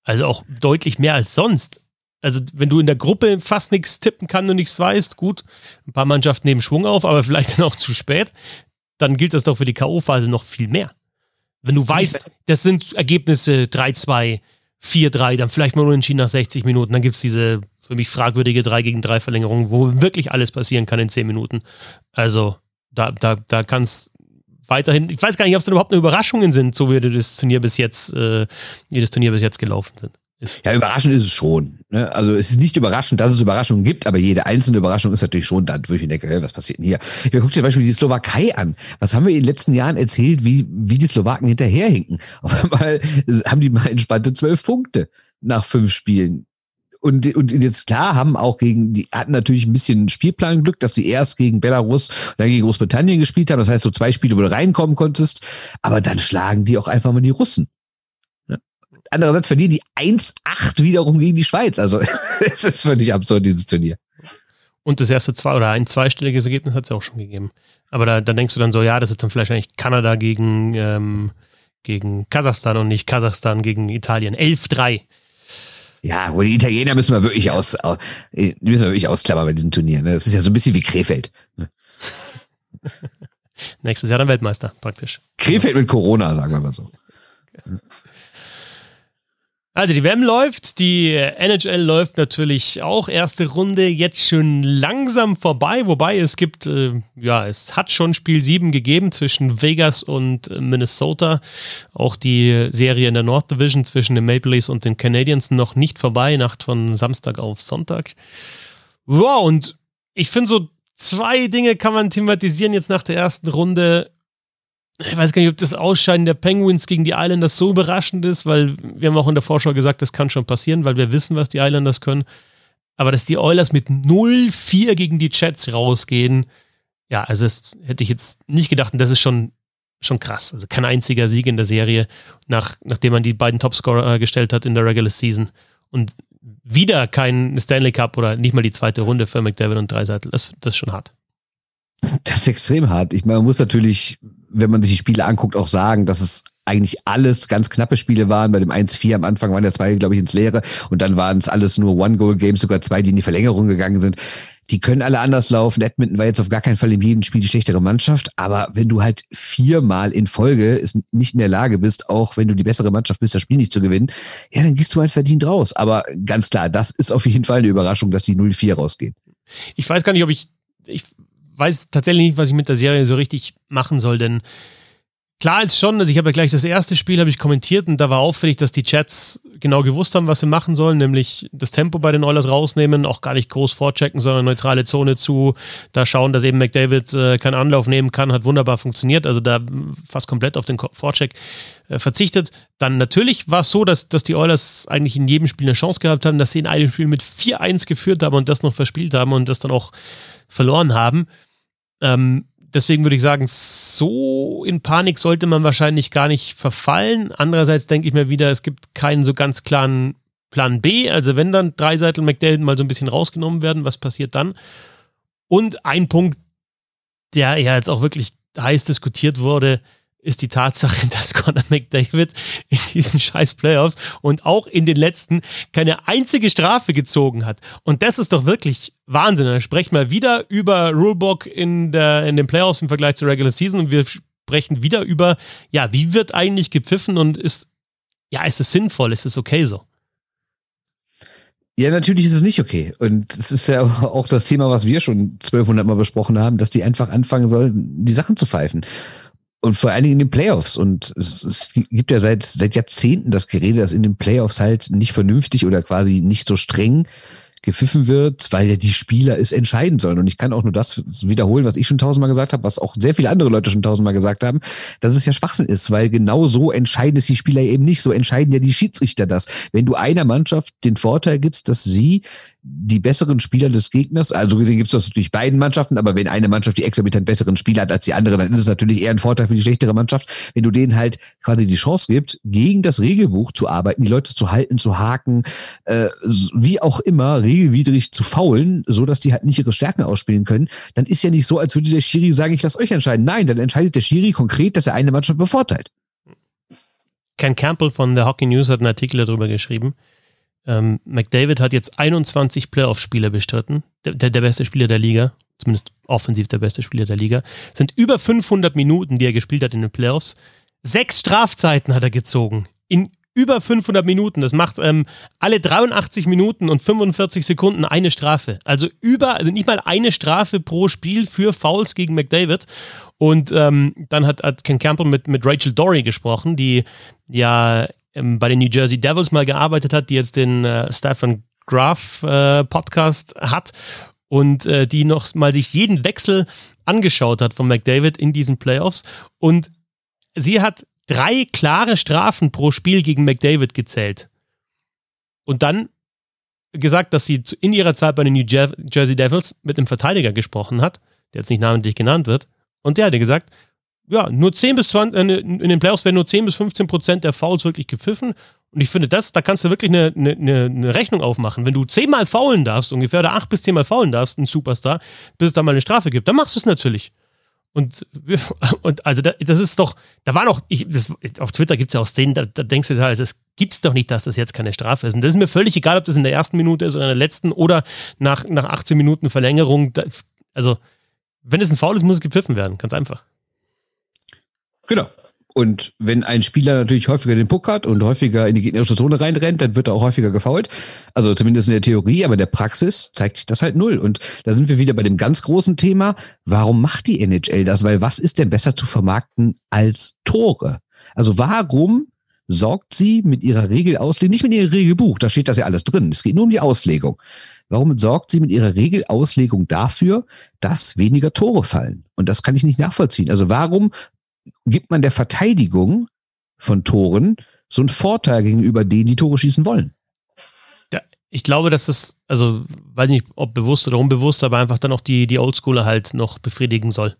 Also auch deutlich mehr als sonst. Also, wenn du in der Gruppe fast nichts tippen kannst und nichts weißt, gut, ein paar Mannschaften nehmen Schwung auf, aber vielleicht dann auch zu spät, dann gilt das doch für die K.O.-Phase noch viel mehr. Wenn du weißt, das sind Ergebnisse 3-2, 4-3, dann vielleicht mal unentschieden nach 60 Minuten, dann gibt es diese für mich fragwürdige 3 gegen 3 Verlängerung, wo wirklich alles passieren kann in 10 Minuten. Also, da, da, da kann es weiterhin, ich weiß gar nicht, ob es denn überhaupt eine Überraschungen sind, so wie das Turnier bis jetzt, äh, wie das Turnier bis jetzt gelaufen sind. Ist. Ja, überraschend ist es schon. Ne? Also es ist nicht überraschend, dass es Überraschungen gibt, aber jede einzelne Überraschung ist natürlich schon da, wo ich mir denke, hey, was passiert denn hier? Ich guck dir zum Beispiel die Slowakei an. Was haben wir in den letzten Jahren erzählt, wie, wie die Slowaken hinterherhinken? Auf einmal haben die mal entspannte zwölf Punkte nach fünf Spielen. Und, und jetzt klar haben auch gegen, die hatten natürlich ein bisschen Spielplanglück, dass die erst gegen Belarus und dann gegen Großbritannien gespielt haben. Das heißt, so zwei Spiele, wo du reinkommen konntest. Aber dann schlagen die auch einfach mal die Russen. Andererseits verlieren die 1-8 wiederum gegen die Schweiz. Also es ist völlig absurd, dieses Turnier. Und das erste zwei oder ein zweistelliges Ergebnis hat es ja auch schon gegeben. Aber da, da, denkst du dann so, ja, das ist dann vielleicht eigentlich Kanada gegen, ähm, gegen Kasachstan und nicht Kasachstan gegen Italien. 11-3. Ja, wo die Italiener müssen wir wirklich aus, müssen wir wirklich ausklammern bei diesem Turnier. Ne? Das ist ja so ein bisschen wie Krefeld. Ne? Nächstes Jahr dann Weltmeister, praktisch. Krefeld mit Corona, sagen wir mal so. Also die WM läuft, die NHL läuft natürlich auch. Erste Runde jetzt schon langsam vorbei, wobei es gibt, äh, ja, es hat schon Spiel 7 gegeben zwischen Vegas und Minnesota. Auch die Serie in der North Division zwischen den Maple Leafs und den Canadiens noch nicht vorbei, Nacht von Samstag auf Sonntag. Wow, und ich finde so zwei Dinge kann man thematisieren jetzt nach der ersten Runde ich weiß gar nicht, ob das Ausscheiden der Penguins gegen die Islanders so überraschend ist, weil wir haben auch in der Vorschau gesagt, das kann schon passieren, weil wir wissen, was die Islanders können. Aber dass die Oilers mit 0-4 gegen die Jets rausgehen, ja, also das hätte ich jetzt nicht gedacht. Und das ist schon, schon krass. Also kein einziger Sieg in der Serie, nach, nachdem man die beiden Topscorer äh, gestellt hat in der Regular Season. Und wieder kein Stanley Cup oder nicht mal die zweite Runde für McDavid und Dreiseitel. Das, das ist schon hart. Das ist extrem hart. Ich meine, man muss natürlich, wenn man sich die Spiele anguckt, auch sagen, dass es eigentlich alles ganz knappe Spiele waren. Bei dem 1-4 am Anfang waren ja zwei, glaube ich, ins Leere und dann waren es alles nur One-Goal-Games, sogar zwei, die in die Verlängerung gegangen sind. Die können alle anders laufen. Edmonton war jetzt auf gar keinen Fall in jedem Spiel die schlechtere Mannschaft, aber wenn du halt viermal in Folge ist, nicht in der Lage bist, auch wenn du die bessere Mannschaft bist, das Spiel nicht zu gewinnen, ja, dann gehst du halt verdient raus. Aber ganz klar, das ist auf jeden Fall eine Überraschung, dass die 0-4 rausgehen. Ich weiß gar nicht, ob ich, ich weiß tatsächlich nicht, was ich mit der Serie so richtig machen soll, denn klar ist schon, also ich habe ja gleich das erste Spiel habe ich kommentiert und da war auffällig, dass die Chats genau gewusst haben, was sie machen sollen, nämlich das Tempo bei den Oilers rausnehmen, auch gar nicht groß vorchecken, sondern neutrale Zone zu, da schauen, dass eben McDavid äh, keinen Anlauf nehmen kann, hat wunderbar funktioniert, also da fast komplett auf den Vorcheck äh, verzichtet. Dann natürlich war es so, dass, dass die Oilers eigentlich in jedem Spiel eine Chance gehabt haben, dass sie in einem Spiel mit 4-1 geführt haben und das noch verspielt haben und das dann auch verloren haben. Ähm, deswegen würde ich sagen, so in Panik sollte man wahrscheinlich gar nicht verfallen. Andererseits denke ich mir wieder, es gibt keinen so ganz klaren Plan B. Also wenn dann drei Seiten McDavid mal so ein bisschen rausgenommen werden, was passiert dann? Und ein Punkt, der ja jetzt auch wirklich heiß diskutiert wurde, ist die Tatsache, dass Conor McDavid in diesen scheiß Playoffs und auch in den letzten keine einzige Strafe gezogen hat. Und das ist doch wirklich Wahnsinn. Dann sprechen wir wieder über Rulebook in, der, in den Playoffs im Vergleich zur Regular Season und wir sprechen wieder über, ja, wie wird eigentlich gepfiffen und ist, ja, ist es sinnvoll, ist es okay so? Ja, natürlich ist es nicht okay. Und es ist ja auch das Thema, was wir schon 1200 Mal besprochen haben, dass die einfach anfangen sollen, die Sachen zu pfeifen. Und vor allen Dingen in den Playoffs. Und es, es gibt ja seit, seit Jahrzehnten das Gerede, dass in den Playoffs halt nicht vernünftig oder quasi nicht so streng gepfiffen wird, weil ja die Spieler es entscheiden sollen. Und ich kann auch nur das wiederholen, was ich schon tausendmal gesagt habe, was auch sehr viele andere Leute schon tausendmal gesagt haben, dass es ja Schwachsinn ist, weil genau so entscheiden es die Spieler eben nicht. So entscheiden ja die Schiedsrichter das. Wenn du einer Mannschaft den Vorteil gibst, dass sie die besseren Spieler des Gegners, also gesehen gibt es das natürlich beiden Mannschaften, aber wenn eine Mannschaft die exorbitant besseren Spieler hat als die andere, dann ist es natürlich eher ein Vorteil für die schlechtere Mannschaft, wenn du denen halt quasi die Chance gibst, gegen das Regelbuch zu arbeiten, die Leute zu halten, zu haken, äh, wie auch immer, regelwidrig zu faulen, so dass die halt nicht ihre Stärken ausspielen können, dann ist ja nicht so, als würde der Schiri sagen, ich lasse euch entscheiden. Nein, dann entscheidet der Schiri konkret, dass er eine Mannschaft bevorteilt. Ken Campbell von The Hockey News hat einen Artikel darüber geschrieben. Ähm, McDavid hat jetzt 21 Playoff-Spiele bestritten. Der, der, der, beste Spieler der Liga, zumindest offensiv der beste Spieler der Liga. Sind über 500 Minuten, die er gespielt hat in den Playoffs. Sechs Strafzeiten hat er gezogen. In über 500 Minuten. Das macht ähm, alle 83 Minuten und 45 Sekunden eine Strafe. Also über, also nicht mal eine Strafe pro Spiel für Fouls gegen McDavid. Und ähm, dann hat, hat Ken Campbell mit, mit Rachel Dory gesprochen, die ja ähm, bei den New Jersey Devils mal gearbeitet hat, die jetzt den äh, Stefan Graf äh, Podcast hat und äh, die noch mal sich jeden Wechsel angeschaut hat von McDavid in diesen Playoffs. Und sie hat drei klare Strafen pro Spiel gegen McDavid gezählt. Und dann gesagt, dass sie in ihrer Zeit bei den New Jersey Devils mit einem Verteidiger gesprochen hat, der jetzt nicht namentlich genannt wird. Und der hatte gesagt, ja, nur 10 bis 20, äh, in den Playoffs werden nur 10 bis 15 Prozent der Fouls wirklich gepfiffen. Und ich finde, das, da kannst du wirklich eine, eine, eine Rechnung aufmachen. Wenn du zehnmal faulen darfst, ungefähr, oder acht bis zehnmal faulen darfst, ein Superstar, bis es da mal eine Strafe gibt, dann machst du es natürlich. Und, und also das ist doch, da war noch, ich, das, auf Twitter gibt es ja auch Szenen, da, da denkst du halt, also es gibt doch nicht, dass das jetzt keine Strafe ist. Und das ist mir völlig egal, ob das in der ersten Minute ist oder in der letzten oder nach, nach 18 Minuten Verlängerung. Da, also, wenn es ein Foul ist, muss es gepfiffen werden. Ganz einfach. Genau. Und wenn ein Spieler natürlich häufiger den Puck hat und häufiger in die gegnerische Zone reinrennt, dann wird er auch häufiger gefault. Also zumindest in der Theorie, aber in der Praxis zeigt sich das halt null. Und da sind wir wieder bei dem ganz großen Thema. Warum macht die NHL das? Weil was ist denn besser zu vermarkten als Tore? Also warum sorgt sie mit ihrer Regelauslegung, nicht mit ihrem Regelbuch, da steht das ja alles drin. Es geht nur um die Auslegung. Warum sorgt sie mit ihrer Regelauslegung dafür, dass weniger Tore fallen? Und das kann ich nicht nachvollziehen. Also warum gibt man der Verteidigung von Toren so einen Vorteil gegenüber denen, die Tore schießen wollen. Ja, ich glaube, dass das, also weiß nicht, ob bewusst oder unbewusst, aber einfach dann auch die, die Oldschooler halt noch befriedigen soll.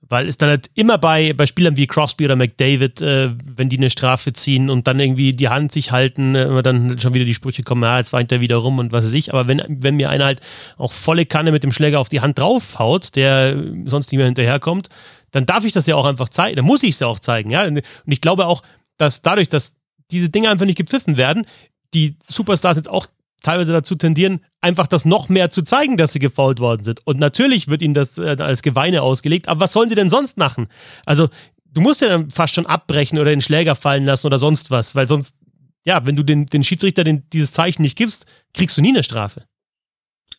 Weil es dann halt immer bei, bei Spielern wie Crosby oder McDavid, äh, wenn die eine Strafe ziehen und dann irgendwie die Hand sich halten, äh, immer dann schon wieder die Sprüche kommen, ja, jetzt weint er wieder rum und was weiß ich. Aber wenn, wenn mir einer halt auch volle Kanne mit dem Schläger auf die Hand draufhaut, der sonst nicht mehr hinterherkommt, dann darf ich das ja auch einfach zeigen, dann muss ich es ja auch zeigen, ja. Und ich glaube auch, dass dadurch, dass diese Dinge einfach nicht gepfiffen werden, die Superstars jetzt auch teilweise dazu tendieren, einfach das noch mehr zu zeigen, dass sie gefault worden sind. Und natürlich wird ihnen das äh, als Geweine ausgelegt, aber was sollen sie denn sonst machen? Also, du musst ja dann fast schon abbrechen oder den Schläger fallen lassen oder sonst was, weil sonst, ja, wenn du den, den Schiedsrichter den, dieses Zeichen nicht gibst, kriegst du nie eine Strafe.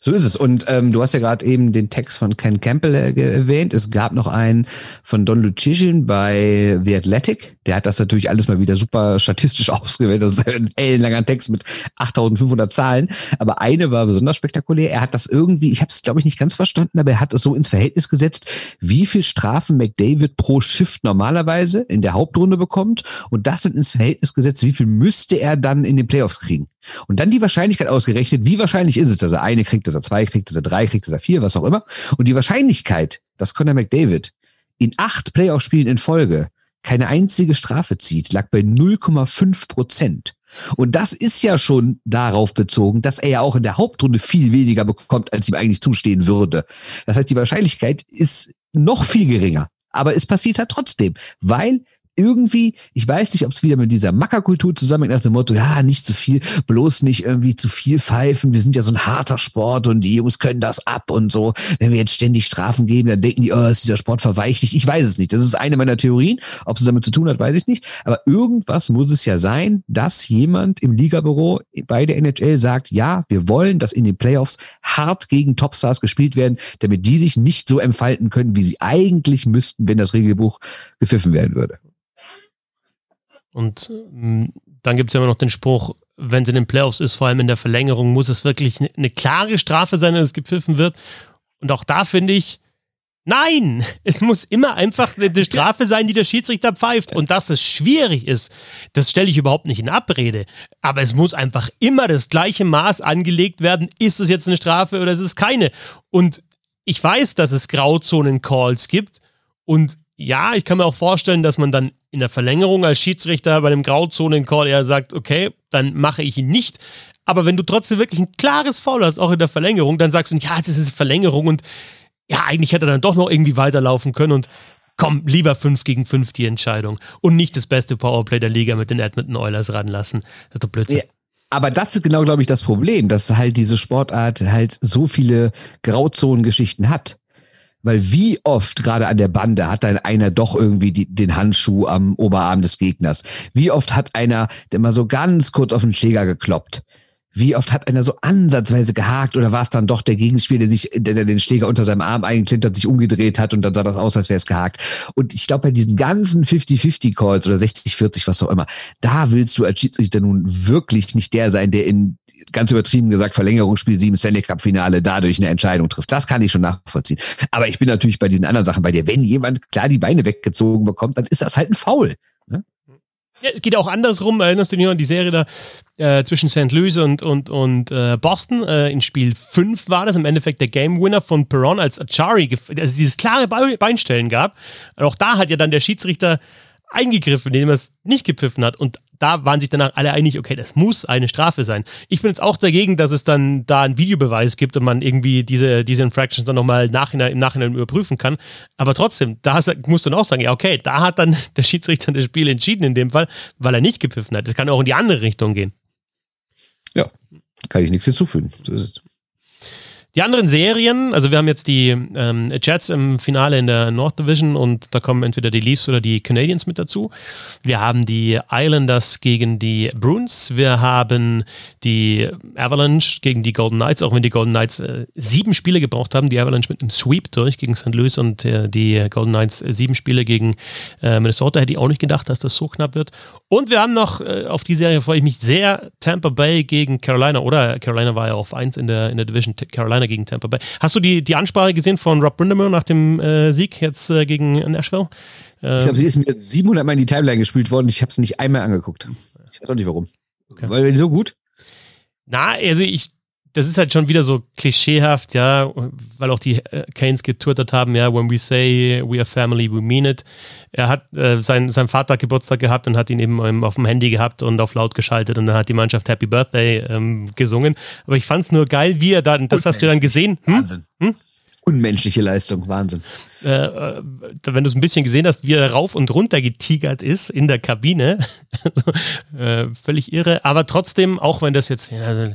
So ist es. Und ähm, du hast ja gerade eben den Text von Ken Campbell äh, erwähnt. Es gab noch einen von Don Lucian bei The Athletic. Der hat das natürlich alles mal wieder super statistisch ausgewählt. Das ist ein ellenlanger Text mit 8500 Zahlen. Aber eine war besonders spektakulär. Er hat das irgendwie, ich habe es glaube ich nicht ganz verstanden, aber er hat es so ins Verhältnis gesetzt, wie viel Strafen McDavid pro Shift normalerweise in der Hauptrunde bekommt und das dann ins Verhältnis gesetzt, wie viel müsste er dann in den Playoffs kriegen. Und dann die Wahrscheinlichkeit ausgerechnet, wie wahrscheinlich ist es, dass er eine kriegt, dass er zwei kriegt, dass er drei kriegt, dass er vier, was auch immer. Und die Wahrscheinlichkeit, dass Conor McDavid in acht Playoff-Spielen in Folge keine einzige Strafe zieht, lag bei 0,5 Prozent. Und das ist ja schon darauf bezogen, dass er ja auch in der Hauptrunde viel weniger bekommt, als ihm eigentlich zustehen würde. Das heißt, die Wahrscheinlichkeit ist noch viel geringer. Aber es passiert halt trotzdem, weil irgendwie, ich weiß nicht, ob es wieder mit dieser Mackerkultur zusammenhängt, nach dem Motto, ja, nicht zu viel, bloß nicht irgendwie zu viel pfeifen. Wir sind ja so ein harter Sport und die Jungs können das ab und so. Wenn wir jetzt ständig Strafen geben, dann denken die, oh, ist dieser Sport verweichlicht. Ich weiß es nicht. Das ist eine meiner Theorien. Ob es damit zu tun hat, weiß ich nicht. Aber irgendwas muss es ja sein, dass jemand im Ligabüro bei der NHL sagt, ja, wir wollen, dass in den Playoffs hart gegen Topstars gespielt werden, damit die sich nicht so entfalten können, wie sie eigentlich müssten, wenn das Regelbuch gepfiffen werden würde. Und ähm, dann gibt es ja immer noch den Spruch, wenn es in den Playoffs ist, vor allem in der Verlängerung, muss es wirklich eine, eine klare Strafe sein, dass es gepfiffen wird. Und auch da finde ich, nein, es muss immer einfach eine Strafe sein, die der Schiedsrichter pfeift. Und dass es schwierig ist, das stelle ich überhaupt nicht in Abrede. Aber es muss einfach immer das gleiche Maß angelegt werden. Ist es jetzt eine Strafe oder ist es keine? Und ich weiß, dass es Grauzonen-Calls gibt. Und ja, ich kann mir auch vorstellen, dass man dann in der Verlängerung als Schiedsrichter bei dem Grauzonen-Call eher sagt, okay, dann mache ich ihn nicht. Aber wenn du trotzdem wirklich ein klares Foul hast, auch in der Verlängerung, dann sagst du, ja, es ist eine Verlängerung und ja, eigentlich hätte er dann doch noch irgendwie weiterlaufen können und komm, lieber 5 gegen 5 die Entscheidung und nicht das beste Powerplay der Liga mit den Edmonton Oilers ranlassen. Das ist doch Blödsinn. Ja. Aber das ist genau, glaube ich, das Problem, dass halt diese Sportart halt so viele Grauzonengeschichten hat. Weil wie oft gerade an der Bande hat dann einer doch irgendwie die, den Handschuh am Oberarm des Gegners? Wie oft hat einer der mal so ganz kurz auf den Schläger gekloppt? Wie oft hat einer so ansatzweise gehakt oder war es dann doch der Gegenspieler, der sich, der, der den Schläger unter seinem Arm eingeklemmt hat, sich umgedreht hat und dann sah das aus, als wäre es gehakt. Und ich glaube, bei diesen ganzen 50-50 Calls oder 60-40, was auch immer, da willst du als Schiedsrichter nun wirklich nicht der sein, der in ganz übertrieben gesagt, Verlängerungsspiel 7 Stanley Cup Finale dadurch eine Entscheidung trifft. Das kann ich schon nachvollziehen. Aber ich bin natürlich bei diesen anderen Sachen bei dir. Wenn jemand klar die Beine weggezogen bekommt, dann ist das halt ein Foul. Ne? Ja, es geht auch andersrum. Erinnerst du dich noch an die Serie da äh, zwischen St. Louis und, und, und äh, Boston? Äh, in Spiel 5 war das im Endeffekt der Game Winner von Perron, als Achari, also dieses klare Beinstellen gab. auch da hat ja dann der Schiedsrichter eingegriffen, indem er es nicht gepfiffen hat. Und da waren sich danach alle einig, okay, das muss eine Strafe sein. Ich bin jetzt auch dagegen, dass es dann da einen Videobeweis gibt und man irgendwie diese, diese Infractions dann nochmal nachhinein, im Nachhinein überprüfen kann. Aber trotzdem, da musst du dann auch sagen, ja, okay, da hat dann der Schiedsrichter das Spiel entschieden in dem Fall, weil er nicht gepfiffen hat. Das kann auch in die andere Richtung gehen. Ja, kann ich nichts hinzufügen. So ist es. Die anderen Serien, also wir haben jetzt die ähm, Jets im Finale in der North Division und da kommen entweder die Leafs oder die Canadiens mit dazu. Wir haben die Islanders gegen die Bruins. Wir haben die Avalanche gegen die Golden Knights, auch wenn die Golden Knights äh, sieben Spiele gebraucht haben. Die Avalanche mit einem Sweep durch gegen St. Louis und äh, die Golden Knights äh, sieben Spiele gegen äh, Minnesota. Hätte ich auch nicht gedacht, dass das so knapp wird. Und wir haben noch, äh, auf die Serie freue ich mich sehr, Tampa Bay gegen Carolina. Oder Carolina war ja auf eins in der, in der Division. Carolina Carolina gegen Tampa Bay. Hast du die, die Ansprache gesehen von Rob Brindamore nach dem äh, Sieg jetzt äh, gegen Nashville? Ähm, ich glaube, sie ist mir 700 Mal in die Timeline gespielt worden. Ich habe es nicht einmal angeguckt. Ich weiß auch nicht warum. Okay. Weil so gut? Na, also ich, das ist halt schon wieder so klischeehaft, ja, weil auch die äh, Canes getwittert haben, ja, when we say we are family, we mean it. Er hat äh, sein, sein Vater Geburtstag gehabt und hat ihn eben ähm, auf dem Handy gehabt und auf laut geschaltet und dann hat die Mannschaft Happy Birthday ähm, gesungen. Aber ich fand es nur geil, wie er da, das hast du dann gesehen. Hm? Wahnsinn. Hm? Unmenschliche Leistung, Wahnsinn. Äh, äh wenn du es ein bisschen gesehen hast, wie er rauf und runter getigert ist in der Kabine. also, äh, völlig irre, aber trotzdem, auch wenn das jetzt, ja,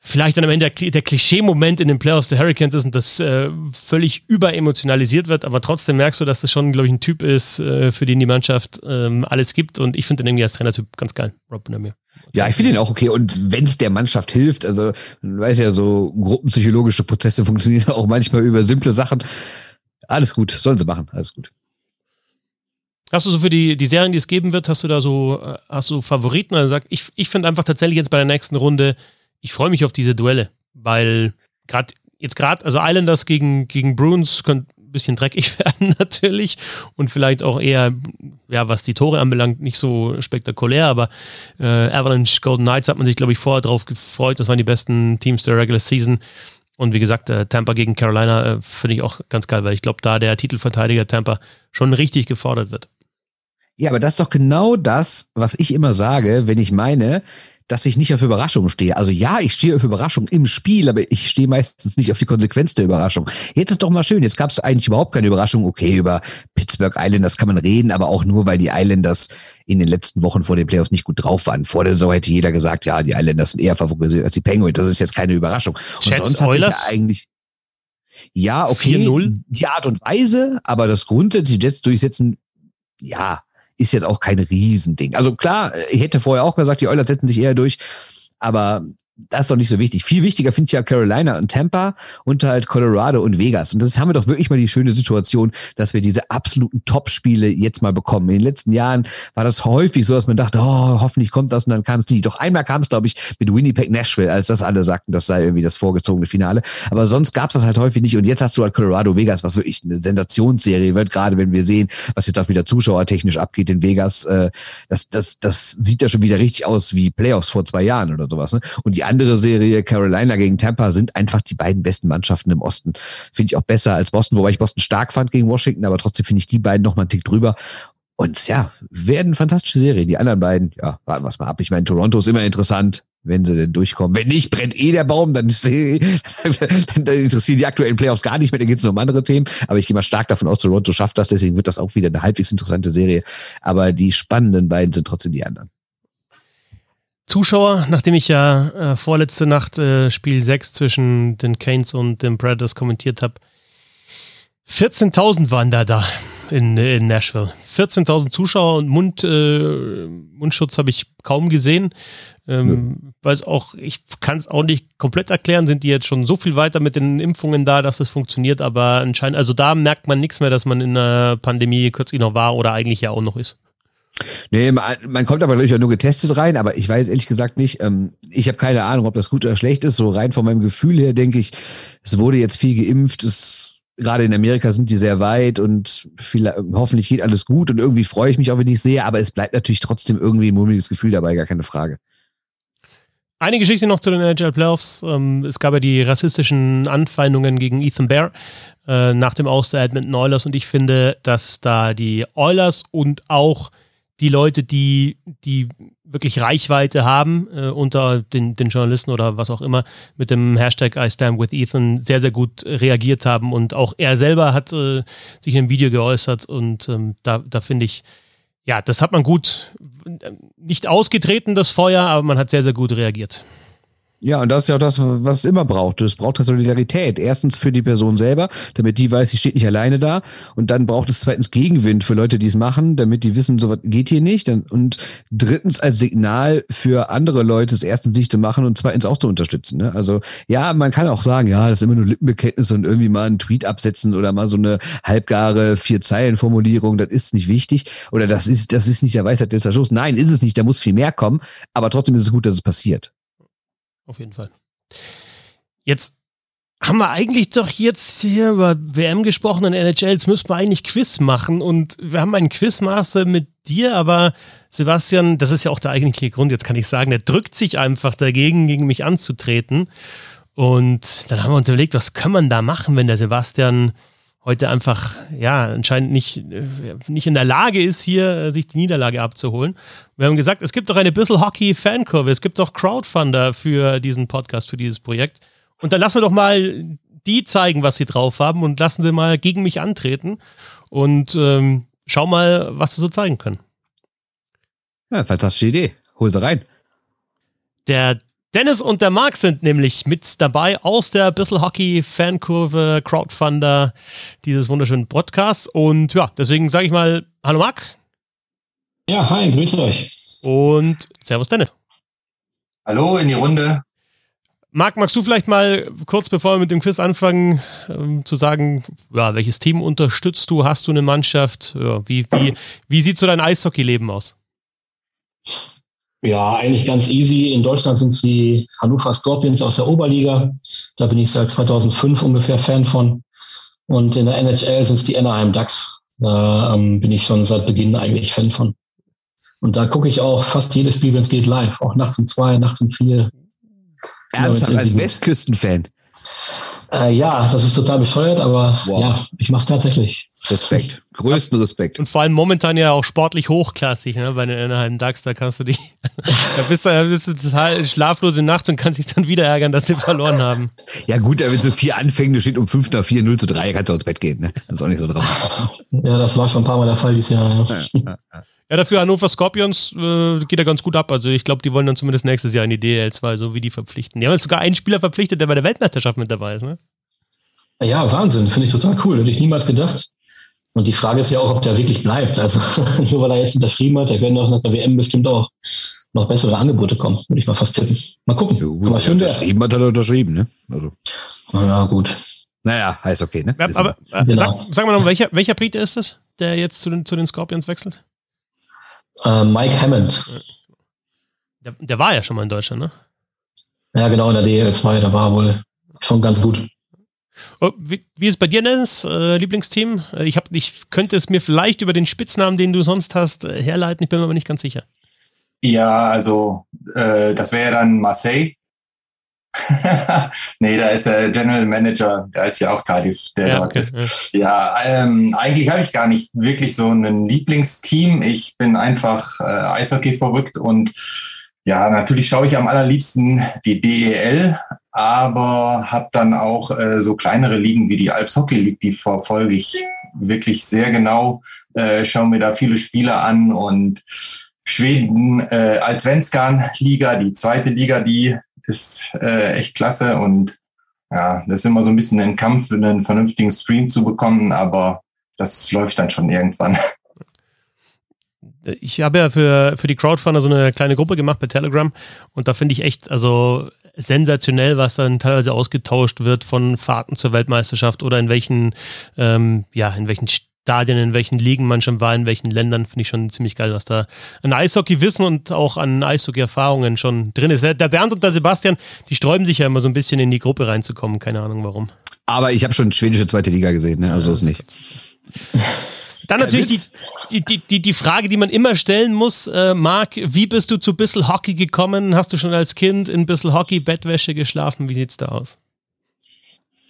vielleicht dann am Ende der, der Klischee-Moment in den Playoffs der Hurricanes ist und das äh, völlig überemotionalisiert wird, aber trotzdem merkst du, dass das schon, glaube ich, ein Typ ist, äh, für den die Mannschaft ähm, alles gibt und ich finde den irgendwie als Trainertyp ganz geil, Rob Benamir. Ja, ich finde ihn auch okay und wenn es der Mannschaft hilft, also man weiß ja, so gruppenpsychologische Prozesse funktionieren auch manchmal über simple Sachen. Alles gut, sollen sie machen, alles gut. Hast du so für die, die Serien, die es geben wird, hast du da so, äh, hast du Favoriten? Also sag, ich, ich finde einfach tatsächlich jetzt bei der nächsten Runde ich freue mich auf diese Duelle, weil gerade jetzt gerade, also Islanders gegen, gegen Bruins könnte ein bisschen dreckig werden natürlich und vielleicht auch eher, ja, was die Tore anbelangt, nicht so spektakulär, aber äh, Avalanche Golden Knights hat man sich, glaube ich, vorher drauf gefreut. Das waren die besten Teams der Regular Season. Und wie gesagt, äh, Tampa gegen Carolina äh, finde ich auch ganz geil, weil ich glaube, da der Titelverteidiger Tampa schon richtig gefordert wird. Ja, aber das ist doch genau das, was ich immer sage, wenn ich meine, dass ich nicht auf Überraschungen stehe. Also ja, ich stehe auf Überraschungen im Spiel, aber ich stehe meistens nicht auf die Konsequenz der Überraschung. Jetzt ist doch mal schön. Jetzt gab es eigentlich überhaupt keine Überraschung. Okay, über Pittsburgh Islanders kann man reden, aber auch nur, weil die Islanders in den letzten Wochen vor den Playoffs nicht gut drauf waren. Vor der Saison hätte jeder gesagt, ja, die Islanders sind eher favorisiert als die Penguins. Das ist jetzt keine Überraschung. Und Chats sonst hatte Oilers? ich eigentlich ja, okay, die Art und Weise, aber das grundsätzliche Jets durchsetzen, ja, ist jetzt auch kein Riesending. Also klar, ich hätte vorher auch gesagt, die Oilers setzen sich eher durch, aber das ist doch nicht so wichtig. Viel wichtiger finde ich ja Carolina und Tampa und halt Colorado und Vegas. Und das haben wir doch wirklich mal die schöne Situation, dass wir diese absoluten Top-Spiele jetzt mal bekommen. In den letzten Jahren war das häufig so, dass man dachte, oh, hoffentlich kommt das und dann kam es nie. Doch einmal kam es, glaube ich, mit Winnipeg Nashville, als das alle sagten, das sei irgendwie das vorgezogene Finale. Aber sonst gab es das halt häufig nicht. Und jetzt hast du halt Colorado Vegas, was wirklich eine Sensationsserie wird, gerade wenn wir sehen, was jetzt auch wieder zuschauertechnisch abgeht in Vegas. Äh, das, das, das sieht ja schon wieder richtig aus wie Playoffs vor zwei Jahren oder sowas. Ne? Und die andere Serie, Carolina gegen Tampa, sind einfach die beiden besten Mannschaften im Osten. Finde ich auch besser als Boston, wobei ich Boston stark fand gegen Washington, aber trotzdem finde ich die beiden noch mal einen Tick drüber. Und ja, werden fantastische Serie. Die anderen beiden, ja, warten wir es mal ab. Ich meine, Toronto ist immer interessant, wenn sie denn durchkommen. Wenn nicht, brennt eh der Baum, dann, dann, dann interessieren die aktuellen Playoffs gar nicht mehr, dann geht es nur um andere Themen. Aber ich gehe mal stark davon aus, Toronto schafft das, deswegen wird das auch wieder eine halbwegs interessante Serie. Aber die spannenden beiden sind trotzdem die anderen. Zuschauer, nachdem ich ja äh, vorletzte Nacht äh, Spiel 6 zwischen den Canes und den Predators kommentiert habe, 14.000 waren da da in, in Nashville. 14.000 Zuschauer und Mund, äh, Mundschutz habe ich kaum gesehen. Ähm, ja. Weiß auch, ich kann es auch nicht komplett erklären, sind die jetzt schon so viel weiter mit den Impfungen da, dass es funktioniert, aber anscheinend, also da merkt man nichts mehr, dass man in der Pandemie kürzlich noch war oder eigentlich ja auch noch ist. Nee, man, man kommt aber auch nur getestet rein, aber ich weiß ehrlich gesagt nicht, ähm, ich habe keine Ahnung, ob das gut oder schlecht ist. So rein von meinem Gefühl her denke ich, es wurde jetzt viel geimpft, es gerade in Amerika sind die sehr weit und viel, hoffentlich geht alles gut und irgendwie freue ich mich auch, wenn ich sehe, aber es bleibt natürlich trotzdem irgendwie ein mulmiges Gefühl dabei, gar keine Frage. Eine Geschichte noch zu den NHL Playoffs. Ähm, es gab ja die rassistischen Anfeindungen gegen Ethan Bear äh, nach dem Aus der Edmonton Oilers und ich finde, dass da die Oilers und auch die Leute, die, die wirklich Reichweite haben äh, unter den, den Journalisten oder was auch immer mit dem Hashtag I stand with Ethan sehr, sehr gut reagiert haben und auch er selber hat äh, sich in einem Video geäußert und ähm, da, da finde ich, ja, das hat man gut, äh, nicht ausgetreten, das Feuer, aber man hat sehr, sehr gut reagiert. Ja, und das ist ja auch das, was es immer braucht. Es braucht Solidarität. Erstens für die Person selber, damit die weiß, sie steht nicht alleine da. Und dann braucht es zweitens Gegenwind für Leute, die es machen, damit die wissen, sowas geht hier nicht. Und drittens als Signal für andere Leute, es erstens nicht zu machen und zweitens auch zu unterstützen. Ne? Also ja, man kann auch sagen, ja, das ist immer nur Lippenbekenntnis und irgendwie mal einen Tweet absetzen oder mal so eine halbgare Vier-Zeilen-Formulierung. Das ist nicht wichtig. Oder das ist, das ist nicht der Weisheit letzter Schluss. Nein, ist es nicht. Da muss viel mehr kommen. Aber trotzdem ist es gut, dass es passiert auf jeden Fall. Jetzt haben wir eigentlich doch jetzt hier über WM gesprochen in NHL. Jetzt müssten wir eigentlich Quiz machen und wir haben einen Quizmaster mit dir, aber Sebastian, das ist ja auch der eigentliche Grund, jetzt kann ich sagen, der drückt sich einfach dagegen, gegen mich anzutreten. Und dann haben wir uns überlegt, was kann man da machen, wenn der Sebastian heute einfach, ja, anscheinend nicht, äh, nicht in der Lage ist, hier äh, sich die Niederlage abzuholen. Wir haben gesagt, es gibt doch eine bisschen Hockey-Fankurve, es gibt doch Crowdfunder für diesen Podcast, für dieses Projekt. Und dann lassen wir doch mal die zeigen, was sie drauf haben und lassen sie mal gegen mich antreten und ähm, schau mal, was sie so zeigen können. Ja, fantastische Idee. Hol sie rein. Der Dennis und der Marc sind nämlich mit dabei aus der Bissel Hockey Fankurve Crowdfunder dieses wunderschönen Podcasts. Und ja, deswegen sage ich mal Hallo Marc. Ja, hi, grüß euch. Und Servus Dennis. Hallo in die Runde. Marc, magst du vielleicht mal kurz, bevor wir mit dem Quiz anfangen, ähm, zu sagen, ja, welches Team unterstützt du? Hast du eine Mannschaft? Ja, wie, wie, wie sieht so dein Eishockeyleben aus? Ja, eigentlich ganz easy. In Deutschland sind es die Hannover Scorpions aus der Oberliga. Da bin ich seit 2005 ungefähr Fan von. Und in der NHL sind es die Anaheim Ducks. Da ähm, bin ich schon seit Beginn eigentlich Fan von. Und da gucke ich auch fast jedes Spiel, wenn es geht, live. Auch nachts um zwei, nachts um vier. Ernsthaft als Westküsten-Fan? Äh, ja, das ist total bescheuert, aber wow. ja, ich mache es tatsächlich. Respekt, größten Respekt. Und vor allem momentan ja auch sportlich hochklassig, ne? Bei den Anaheim Ducks, da kannst du dich, da bist du, da bist du total schlaflose Nacht und kannst dich dann wieder ärgern, dass sie verloren haben. Ja gut, wenn so vier Anfängen, du steht um 5 nach 4, 0 zu 3, kannst du ins Bett gehen, ne? Das ist auch nicht so dramatisch. Ja, das war schon ein paar Mal der Fall dieses Jahr, ja. ja, ja. Ja, dafür Hannover Scorpions äh, geht ja ganz gut ab. Also ich glaube, die wollen dann zumindest nächstes Jahr in die DL2, so wie die verpflichten. Die haben jetzt sogar einen Spieler verpflichtet, der bei der Weltmeisterschaft mit dabei ist, ne? Ja, Wahnsinn, finde ich total cool. Hätte ich niemals gedacht. Und die Frage ist ja auch, ob der wirklich bleibt. Also nur weil er jetzt unterschrieben hat, der werden auch nach der WM bestimmt auch noch bessere Angebote kommen, würde ich mal fast tippen. Mal gucken. Ja, gut, schön unterschrieben hat er unterschrieben, ne? Also. Ja, gut. Naja, heißt okay, ne? Ja, aber äh, genau. sag, sag, mal noch, welcher, welcher Brite ist es, der jetzt zu den, zu den Scorpions wechselt? Uh, Mike Hammond. Der, der, war ja schon mal in Deutschland, ne? Ja, genau, in der DL2, da war wohl schon ganz gut. Oh, wie, wie, ist es bei dir, Dennis, äh, Lieblingsteam? Äh, ich, hab, ich könnte es mir vielleicht über den Spitznamen, den du sonst hast, äh, herleiten. Ich bin mir aber nicht ganz sicher. Ja, also äh, das wäre dann Marseille. nee, da ist der General Manager, da ist ja auch Cardiff, der ja, okay, ist. Ja ähm, eigentlich habe ich gar nicht wirklich so ein Lieblingsteam. Ich bin einfach äh, Eishockey verrückt und ja, natürlich schaue ich am allerliebsten die DEL, aber habe dann auch äh, so kleinere Ligen wie die Alps Hockey League, die verfolge ich wirklich sehr genau, äh, schaue mir da viele Spiele an und Schweden äh, als Svenskan Liga, die zweite Liga, die ist äh, echt klasse und ja, das ist immer so ein bisschen ein Kampf, einen vernünftigen Stream zu bekommen, aber das läuft dann schon irgendwann. Ich habe ja für, für die Crowdfunder so eine kleine Gruppe gemacht bei Telegram und da finde ich echt, also sensationell, was dann teilweise ausgetauscht wird von Fahrten zur Weltmeisterschaft oder in welchen, ähm, ja, in welchen Stadien, in welchen Ligen man schon war, in welchen Ländern, finde ich schon ziemlich geil, was da an Eishockey-Wissen und auch an Eishockey-Erfahrungen schon drin ist. Der Bernd und der Sebastian, die sträuben sich ja immer so ein bisschen in die Gruppe reinzukommen, keine Ahnung warum. Aber ich habe schon schwedische zweite Liga gesehen, ne? also ja, ist nicht. Dann natürlich die, die, die, die Frage, die man immer stellen muss, äh, Marc, wie bist du zu Bissel Hockey gekommen? Hast du schon als Kind in Bissel Hockey Bettwäsche geschlafen? Wie sieht's da aus?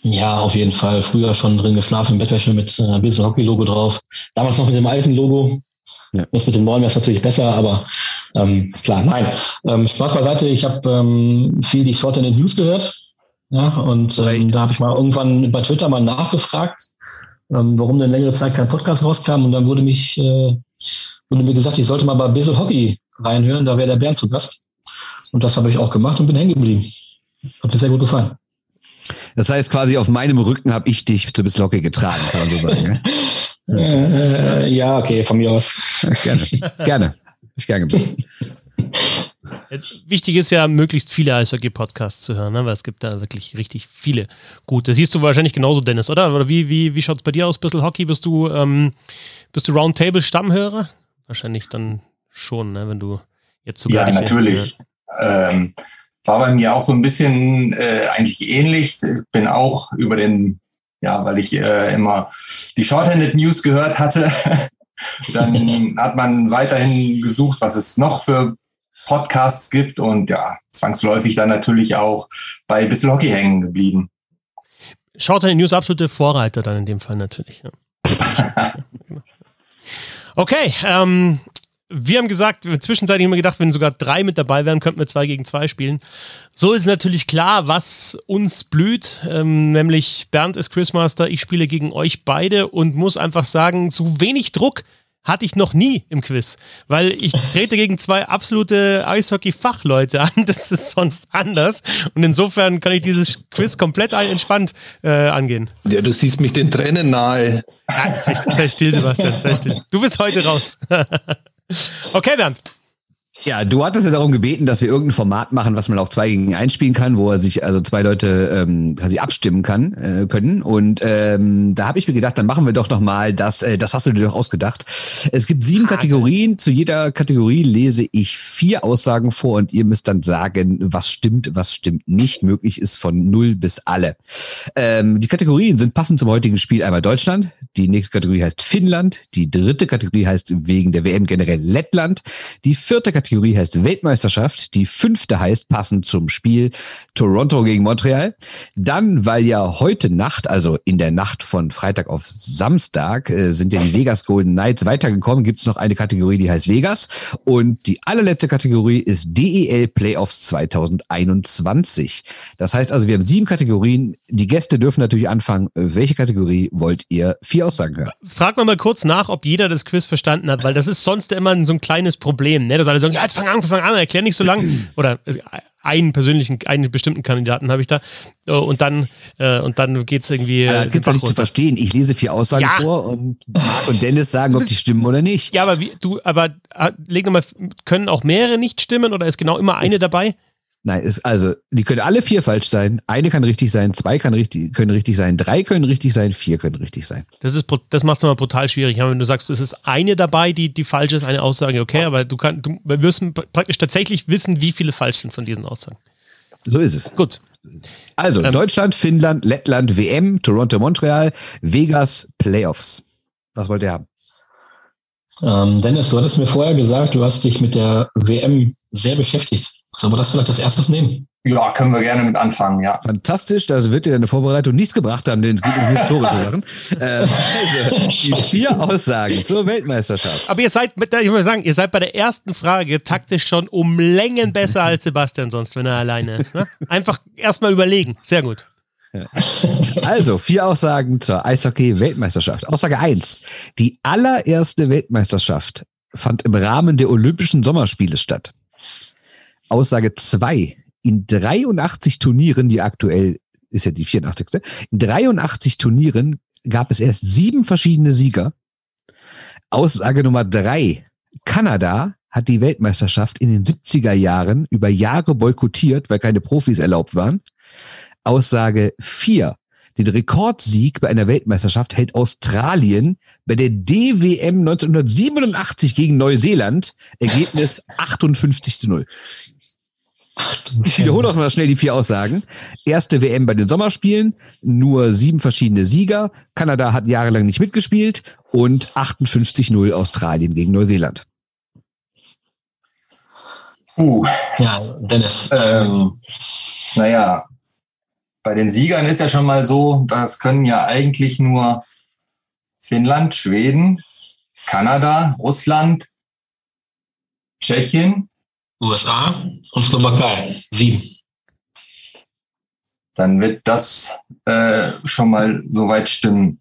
Ja, auf jeden Fall. Früher schon drin geschlafen, in Bettwäsche mit äh, Bissel Hockey Logo drauf. Damals noch mit dem alten Logo. Ja. Das mit dem neuen wäre natürlich besser, aber ähm, klar, nein. Ähm, Spaß beiseite, ich habe ähm, viel die Short in den News gehört. Ja, und ähm, da habe ich mal irgendwann bei Twitter mal nachgefragt, ähm, warum denn längere Zeit kein Podcast rauskam. Und dann wurde mich äh, wurde mir gesagt, ich sollte mal bei Bissel Hockey reinhören, da wäre der Bernd zu Gast. Und das habe ich auch gemacht und bin hängen geblieben. Hat mir sehr gut gefallen. Das heißt, quasi auf meinem Rücken habe ich dich zu Bissel Hockey getragen, kann man so sagen. Ne? äh, ja, okay, von mir aus. Gerne. Gerne. Gerne. Wichtig ist ja, möglichst viele Eishockey-Podcasts zu hören, ne? weil es gibt da wirklich richtig viele gute. Siehst du wahrscheinlich genauso, Dennis, oder? Oder wie, wie, wie schaut es bei dir aus, Bissel Hockey? Bist du, ähm, bist du Roundtable-Stammhörer? Wahrscheinlich dann schon, ne? wenn du jetzt sogar. Ja, natürlich. Ähm, war bei mir auch so ein bisschen äh, eigentlich ähnlich. Bin auch über den, ja, weil ich äh, immer die Shorthanded News gehört hatte. Dann hat man weiterhin gesucht, was es noch für Podcasts gibt und ja, zwangsläufig dann natürlich auch bei Bissel Hockey hängen geblieben. Schaut in News absolute Vorreiter dann in dem Fall natürlich. Ja. okay, ähm, wir haben gesagt, zwischenzeitlich haben wir gedacht, wenn sogar drei mit dabei wären, könnten wir zwei gegen zwei spielen. So ist natürlich klar, was uns blüht. Ähm, nämlich Bernd ist Quizmaster, ich spiele gegen euch beide und muss einfach sagen, so wenig Druck hatte ich noch nie im Quiz, weil ich trete gegen zwei absolute Eishockey-Fachleute an. Das ist sonst anders. Und insofern kann ich dieses Quiz komplett entspannt äh, angehen. Ja, du siehst mich den Tränen nahe. Ja, sei, sei still, Sebastian. Sei still. Du bist heute raus. okay, Bernd. Ja, du hattest ja darum gebeten, dass wir irgendein Format machen, was man auch zwei gegen eins spielen kann, wo er sich also zwei Leute ähm, quasi abstimmen kann äh, können. Und ähm, da habe ich mir gedacht, dann machen wir doch noch mal das. Äh, das hast du dir doch ausgedacht. Es gibt sieben Harte. Kategorien. Zu jeder Kategorie lese ich vier Aussagen vor und ihr müsst dann sagen, was stimmt, was stimmt nicht. Möglich ist von null bis alle. Ähm, die Kategorien sind passend zum heutigen Spiel einmal Deutschland. Die nächste Kategorie heißt Finnland. Die dritte Kategorie heißt wegen der WM generell Lettland. Die vierte Kategorie Kategorie heißt Weltmeisterschaft. Die fünfte heißt passend zum Spiel Toronto gegen Montreal. Dann, weil ja heute Nacht, also in der Nacht von Freitag auf Samstag, äh, sind ja die Vegas Golden Knights weitergekommen, gibt es noch eine Kategorie, die heißt Vegas. Und die allerletzte Kategorie ist DEL Playoffs 2021. Das heißt also, wir haben sieben Kategorien. Die Gäste dürfen natürlich anfangen. Welche Kategorie wollt ihr? Vier Aussagen hören. Frag mal kurz nach, ob jeder das Quiz verstanden hat, weil das ist sonst immer so ein kleines Problem, ne? dass alle sagen, ja, jetzt fang an, fang an, erklär nicht so lang. Oder einen persönlichen, einen bestimmten Kandidaten habe ich da. Äh, und dann, äh, und dann geht es irgendwie. Ja, das gibt es nicht zu verstehen. Ich lese vier Aussagen ja. vor und Marc und Dennis sagen, ob die stimmen oder nicht. Ja, aber wie, du, aber äh, leg nochmal, können auch mehrere nicht stimmen oder ist genau immer eine es, dabei? Nein, ist also, die können alle vier falsch sein. Eine kann richtig sein, zwei kann richtig, können richtig sein, drei können richtig sein, vier können richtig sein. Das ist, das macht es immer brutal schwierig. Wenn du sagst, es ist eine dabei, die, die falsch ist, eine Aussage, okay, aber du kannst, du, wir müssen praktisch tatsächlich wissen, wie viele falsch sind von diesen Aussagen. So ist es. Gut. Also, ähm, Deutschland, Finnland, Lettland, WM, Toronto, Montreal, Vegas, Playoffs. Was wollt ihr haben? Ähm, Dennis, du hattest mir vorher gesagt, du hast dich mit der WM sehr beschäftigt. Sollen wir das vielleicht als erstes nehmen? Ja, können wir gerne mit anfangen, ja. Fantastisch, das wird dir deine Vorbereitung nichts gebracht haben, denn es geht um historische Sachen. Äh, also, die vier Aussagen zur Weltmeisterschaft. Aber ihr seid, ich muss sagen, ihr seid bei der ersten Frage taktisch schon um Längen besser als Sebastian sonst, wenn er alleine ist. Ne? Einfach erstmal überlegen. Sehr gut. Also, vier Aussagen zur Eishockey-Weltmeisterschaft. Aussage 1. Die allererste Weltmeisterschaft fand im Rahmen der Olympischen Sommerspiele statt. Aussage 2. In 83 Turnieren, die aktuell ist ja die 84. In 83 Turnieren gab es erst sieben verschiedene Sieger. Aussage Nummer drei. Kanada hat die Weltmeisterschaft in den 70er Jahren über Jahre boykottiert, weil keine Profis erlaubt waren. Aussage vier. Den Rekordsieg bei einer Weltmeisterschaft hält Australien bei der DWM 1987 gegen Neuseeland. Ergebnis 58 zu 0. Ich wiederhole auch mal schnell die vier Aussagen. Erste WM bei den Sommerspielen, nur sieben verschiedene Sieger. Kanada hat jahrelang nicht mitgespielt und 58-0 Australien gegen Neuseeland. Uh, ja, Dennis. Ähm, naja, bei den Siegern ist ja schon mal so, das können ja eigentlich nur Finnland, Schweden, Kanada, Russland, Tschechien, USA und Slowakei. Sieben. Dann wird das äh, schon mal soweit stimmen.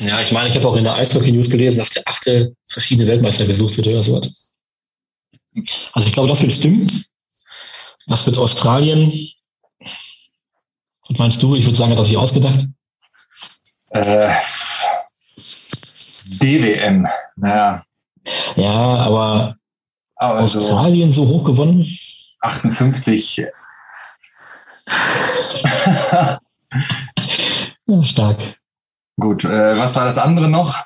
Ja, ich meine, ich habe auch in der Eishockey News gelesen, dass der achte verschiedene Weltmeister gesucht wird oder so. Also ich glaube, das wird stimmen. Das wird Australien. Was meinst du? Ich würde sagen, hat das sich ausgedacht? Äh, DWM. Naja. Ja, aber also, Australien so hoch gewonnen? 58. ja, stark. Gut, äh, was war das andere noch?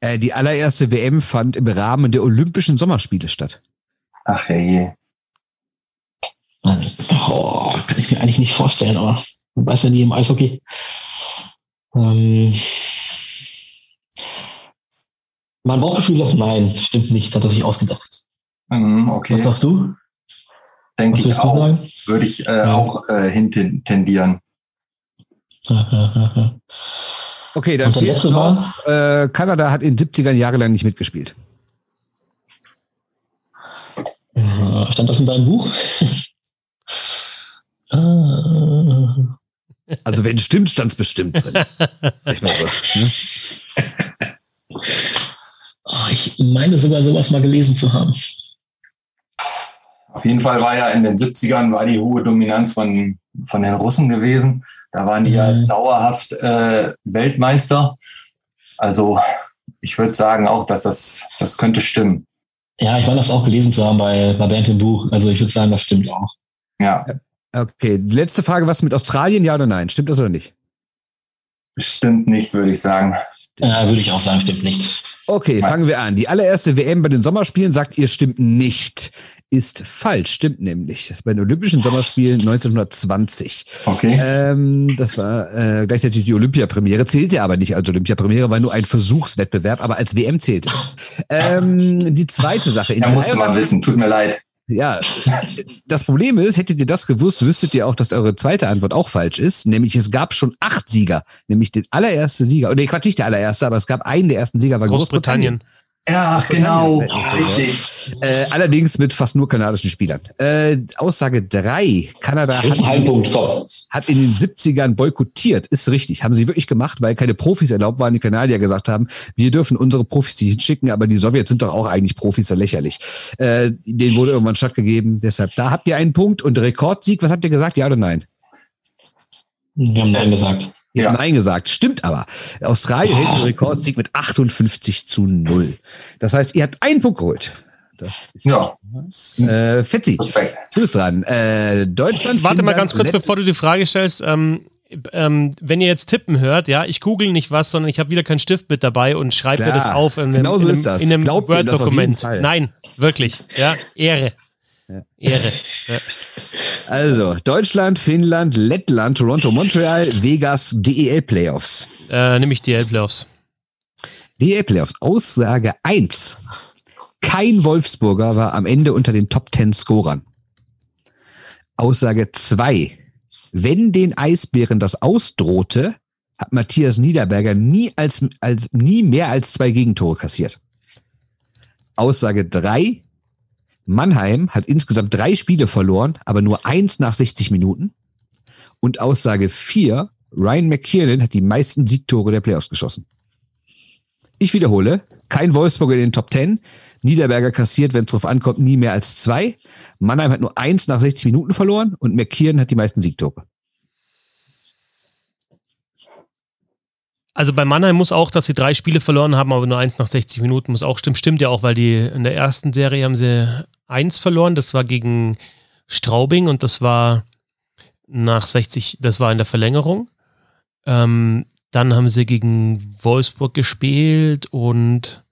Äh, die allererste WM fand im Rahmen der Olympischen Sommerspiele statt. Ach je. Oh, kann ich mir eigentlich nicht vorstellen, aber man weiß ja nie im Eishockey. Ähm, mein Bauchgefühl sagt nein, stimmt nicht, hat er sich ausgedacht. Mhm, okay. Was sagst du? Denke ich auch. Würde ich äh, ja. auch äh, hin tendieren. okay, dann der letzte noch? Äh, Kanada hat in den 70ern jahrelang nicht mitgespielt. Stand das in deinem Buch? also wenn es stimmt, stand es bestimmt drin. ich, so, ne? oh, ich meine sogar sowas mal gelesen zu haben. Auf jeden Fall war ja in den 70ern war die hohe Dominanz von, von den Russen gewesen. Da waren die mhm. ja dauerhaft äh, Weltmeister. Also ich würde sagen auch, dass das, das könnte stimmen. Ja, ich meine das auch gelesen zu haben bei, bei Bernd im Buch. Also ich würde sagen, das stimmt auch. Ja. Okay, letzte Frage, was mit Australien, ja oder nein? Stimmt das oder nicht? Stimmt nicht, würde ich sagen. Ja, würde ich auch sagen, stimmt nicht. Okay, fangen wir an. Die allererste WM bei den Sommerspielen sagt ihr stimmt nicht ist falsch, stimmt nämlich. Das ist bei den Olympischen Sommerspielen 1920. Okay. Ähm, das war äh, gleichzeitig die Olympiapremiere, zählte aber nicht als Olympiapremiere, war nur ein Versuchswettbewerb, aber als WM zählt es. Ähm, die zweite Sache. In ja, musst du mal wissen, tut mir leid. Ja, das Problem ist, hättet ihr das gewusst, wüsstet ihr auch, dass eure zweite Antwort auch falsch ist. Nämlich es gab schon acht Sieger. Nämlich den allererste Sieger, oder Quatsch, nicht der allererste, aber es gab einen der ersten Sieger, war Großbritannien. Großbritannien. Ja, genau. Richtig. Äh, allerdings mit fast nur kanadischen Spielern. Äh, Aussage 3. Kanada hat, hat, in den 70ern boykottiert. Ist richtig. Haben sie wirklich gemacht, weil keine Profis erlaubt waren. Die Kanadier gesagt haben, wir dürfen unsere Profis nicht hinschicken, aber die Sowjets sind doch auch eigentlich Profis, so lächerlich. Äh, denen wurde irgendwann stattgegeben. Deshalb, da habt ihr einen Punkt. Und Rekordsieg, was habt ihr gesagt? Ja oder nein? Wir haben Nein gesagt. Ja. Nein gesagt. Stimmt aber. Australien hält den Rekordsieg mit 58 zu 0. Das heißt, ihr habt einen Punkt geholt. Das ist ja. Was. Äh, Fetzi, du bist dran. Äh, Deutschland. Warte Finnland, mal ganz kurz, Let bevor du die Frage stellst. Ähm, ähm, wenn ihr jetzt tippen hört, ja, ich google nicht was, sondern ich habe wieder keinen Stift mit dabei und schreibe mir das auf in einem, genau so in einem, in einem Word-Dokument. Nein, wirklich. Ja, Ehre. Ja. Ehre. Ja. Also, Deutschland, Finnland, Lettland, Toronto, Montreal, Vegas, DEL Playoffs. Äh, nämlich DEL Playoffs. DEL Playoffs. Aussage 1. Kein Wolfsburger war am Ende unter den Top 10 Scorern. Aussage 2. Wenn den Eisbären das ausdrohte, hat Matthias Niederberger nie, als, als, nie mehr als zwei Gegentore kassiert. Aussage 3. Mannheim hat insgesamt drei Spiele verloren, aber nur eins nach 60 Minuten. Und Aussage 4, Ryan McKiernan hat die meisten Siegtore der Playoffs geschossen. Ich wiederhole, kein Wolfsburg in den Top 10. Niederberger kassiert, wenn es drauf ankommt, nie mehr als zwei. Mannheim hat nur eins nach 60 Minuten verloren und McKiernan hat die meisten Siegtore. Also bei Mannheim muss auch, dass sie drei Spiele verloren haben, aber nur eins nach 60 Minuten muss auch stimmen. Stimmt ja auch, weil die in der ersten Serie haben sie eins verloren. Das war gegen Straubing und das war nach 60, das war in der Verlängerung. Ähm, dann haben sie gegen Wolfsburg gespielt und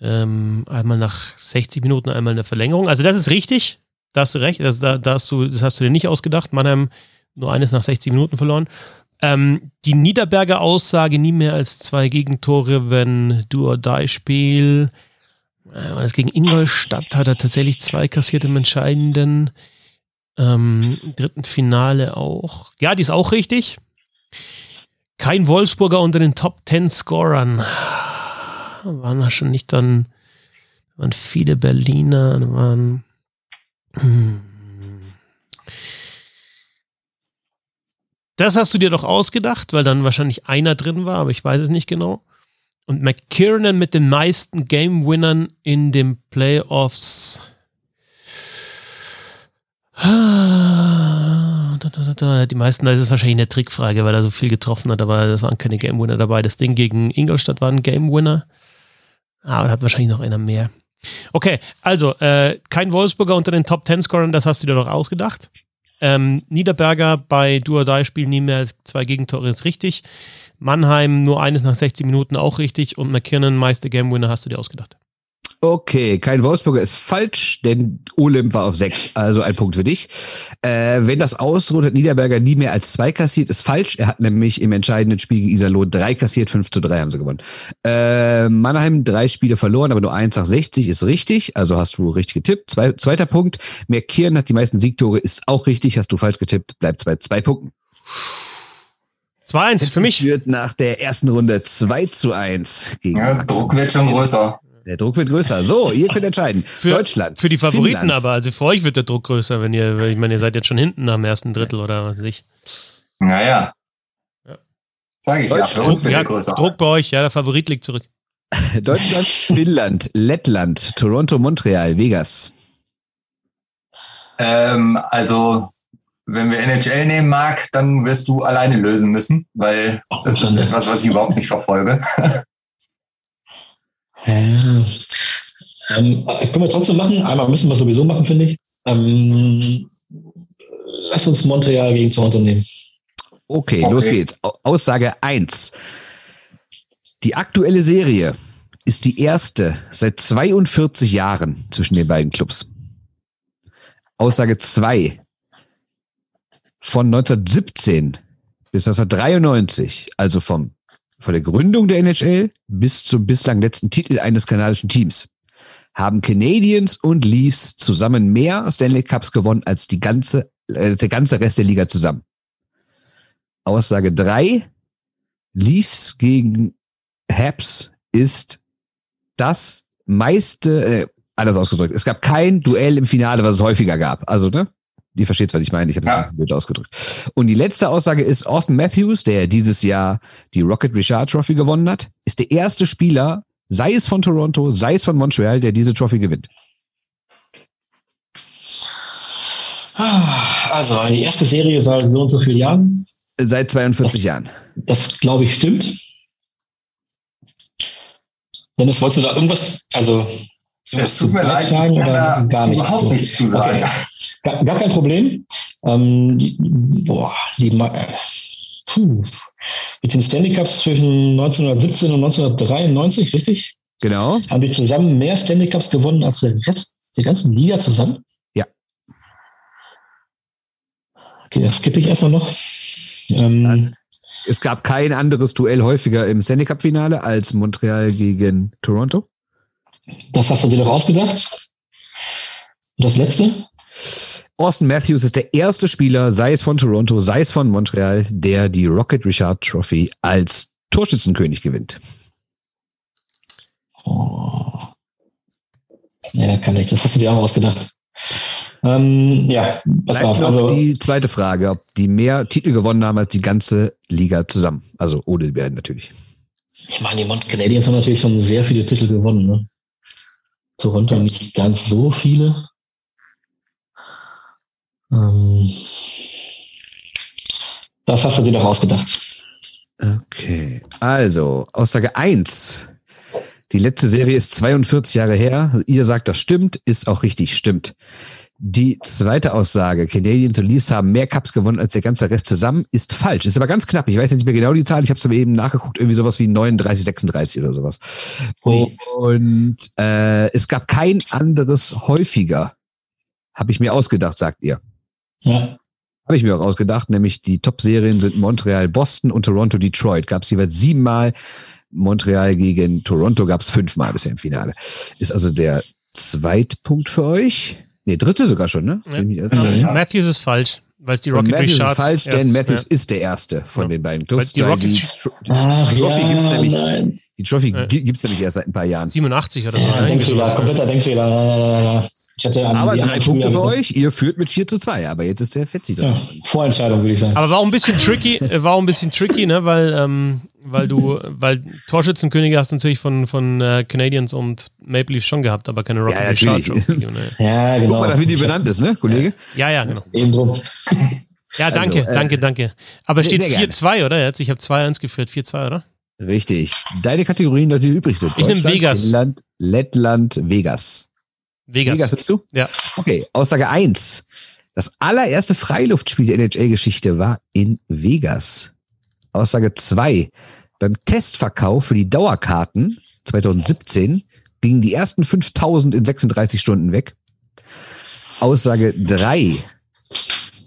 ähm, einmal nach 60 Minuten, einmal in der Verlängerung. Also das ist richtig. Da hast du recht. Das, da, da hast du, das hast du dir nicht ausgedacht. Mannheim nur eines nach 60 Minuten verloren. Ähm, die Niederberger Aussage, nie mehr als zwei Gegentore, wenn du or die Spiel. Äh, das gegen Ingolstadt hat er tatsächlich zwei kassiert im entscheidenden. Ähm, dritten Finale auch. Ja, die ist auch richtig. Kein Wolfsburger unter den Top 10 Scorern. Waren da schon nicht dann, waren viele Berliner, waren. Hm. Das hast du dir doch ausgedacht, weil dann wahrscheinlich einer drin war, aber ich weiß es nicht genau. Und McKiernan mit den meisten Game-Winnern in den Playoffs. Die meisten, da ist es wahrscheinlich eine Trickfrage, weil er so viel getroffen hat, aber das waren keine Game Winner dabei. Das Ding gegen Ingolstadt war ein Game Winner. Aber da hat wahrscheinlich noch einer mehr. Okay, also äh, kein Wolfsburger unter den Top 10 Scorern, das hast du dir doch ausgedacht. Ähm, Niederberger bei Duodai-Spielen nie mehr als zwei Gegentore ist richtig. Mannheim nur eines nach 60 Minuten auch richtig und McKinnon Meister Game Winner hast du dir ausgedacht. Okay, kein Wolfsburger ist falsch, denn Olymp war auf sechs, also ein Punkt für dich. Äh, wenn das ausruht, hat Niederberger nie mehr als zwei kassiert, ist falsch. Er hat nämlich im entscheidenden Spiel gegen Iserlohn drei kassiert, fünf zu drei haben sie gewonnen. Äh, Mannheim drei Spiele verloren, aber nur eins nach 60 ist richtig, also hast du richtig getippt. Zwei, zweiter Punkt, Merkieren hat die meisten Siegtore, ist auch richtig, hast du falsch getippt, bleibt bei zwei Punkten. 2-1 für mich. Führt nach der ersten Runde 2 zu 1 gegen ja, Druck wird schon größer. Der Druck wird größer. So, ihr könnt entscheiden. Für, Deutschland. Für die Favoriten Finnland. aber, also für euch wird der Druck größer, wenn ihr, ich meine, ihr seid jetzt schon hinten am ersten Drittel oder was weiß ich. Naja. Ja. Sag ich ja, Druck, ja, Druck bei euch, ja, der Favorit liegt zurück. Deutschland, Finnland, Lettland, Toronto, Montreal, Vegas. Ähm, also, wenn wir NHL nehmen, Marc, dann wirst du alleine lösen müssen, weil das ist etwas, was ich überhaupt nicht verfolge. Ähm, ähm, können wir trotzdem machen. Einmal müssen wir sowieso machen, finde ich. Ähm, lass uns Montreal gegen Toronto nehmen. Okay, okay, los geht's. Aussage 1. Die aktuelle Serie ist die erste seit 42 Jahren zwischen den beiden Clubs. Aussage 2. Von 1917 bis 1993, also vom von der Gründung der NHL bis zum bislang letzten Titel eines kanadischen Teams haben Canadiens und Leafs zusammen mehr Stanley Cups gewonnen als die ganze, äh, der ganze Rest der Liga zusammen. Aussage drei: Leafs gegen Habs ist das meiste, äh, anders ausgedrückt. Es gab kein Duell im Finale, was es häufiger gab. Also, ne? Die versteht, was ich meine. Ich habe es ja. blöd ausgedrückt. Und die letzte Aussage ist, Austin Matthews, der dieses Jahr die Rocket Richard Trophy gewonnen hat, ist der erste Spieler, sei es von Toronto, sei es von Montreal, der diese Trophy gewinnt. Also, die erste Serie seit so und so vielen Jahren. Seit 42 das, Jahren. Das, glaube ich, stimmt. Dennis, wolltest du da irgendwas, also es tut mir leid, ich kann da gar nichts überhaupt nichts zu sagen. Okay. Gar, gar, kein Problem. Ähm, die, boah, die, puh. Mit den Stanley Cups zwischen 1917 und 1993, richtig? Genau. Haben die zusammen mehr Stanley Cups gewonnen als der Rest der ganzen Liga zusammen? Ja. Okay, das skippe ich erstmal noch. Ähm, es gab kein anderes Duell häufiger im Stanley Cup Finale als Montreal gegen Toronto. Das hast du dir doch ausgedacht. Und das letzte? Austin Matthews ist der erste Spieler, sei es von Toronto, sei es von Montreal, der die Rocket Richard Trophy als Torschützenkönig gewinnt. Oh. Ja, kann ich. Das hast du dir auch ausgedacht. Ähm, ja, pass auf. Also die zweite Frage, ob die mehr Titel gewonnen haben als die ganze Liga zusammen. Also ohne die beiden natürlich. Ich meine, die Mont Canadiens haben natürlich schon sehr viele Titel gewonnen. Ne? Toronto nicht ganz so viele. Ähm, das hast du dir doch ausgedacht. Okay, also Aussage 1. Die letzte Serie ist 42 Jahre her. Ihr sagt, das stimmt, ist auch richtig, stimmt. Die zweite Aussage, Canadiens und Leafs haben mehr Cups gewonnen als der ganze Rest zusammen, ist falsch. Ist aber ganz knapp. Ich weiß nicht mehr genau die Zahl. Ich habe es aber eben nachgeguckt, irgendwie sowas wie 39, 36 oder sowas. Und äh, es gab kein anderes häufiger. Habe ich mir ausgedacht, sagt ihr. Ja. Habe ich mir auch ausgedacht, nämlich die Top-Serien sind Montreal, Boston und Toronto, Detroit. Gab es jeweils siebenmal. Montreal gegen Toronto gab es fünfmal bisher im Finale. Ist also der Zweitpunkt für euch. Nee, dritte sogar schon, ne? Ja. Ja. Matthews ist falsch. Weil es die Rocket Matthews ist falsch, denn Matthews ja. ist der erste von den beiden Clubs. Die, Rocket die, Ach, die Trophy gibt's nämlich, nein. die Trophy gibt's nämlich erst seit ein paar Jahren. 87 oder so. Ja, Denkfehler, kompletter Denkfehler. Ich hatte aber drei Punkte für euch. Ihr führt mit 4 zu 2, aber jetzt ist der Fetzi dran. Ja, Vorentscheidung, würde ich sagen. Aber war auch ein bisschen tricky, äh, war auch ein bisschen tricky, ne, weil, ähm, weil du, weil Torschützenkönige hast natürlich von, von äh, Canadiens und Maple Leafs schon gehabt, aber keine Rocket ja, natürlich. Ne. ja, genau. Guck mal, wie die benannt ist, ne, Kollege? Ja, ja, genau. Eben drum. Ja, danke, also, äh, danke, danke. Aber steht 4-2, oder? Jetzt, ich habe 2-1 geführt, 4-2, oder? Richtig. Deine Kategorien, die übrig sind. Ich nehme Vegas. Finnland, Lettland, Vegas. Vegas. Vegas bist du? Ja. Okay, Aussage 1. Das allererste Freiluftspiel der NHL-Geschichte war in Vegas. Aussage 2. Beim Testverkauf für die Dauerkarten 2017 gingen die ersten 5000 in 36 Stunden weg. Aussage 3.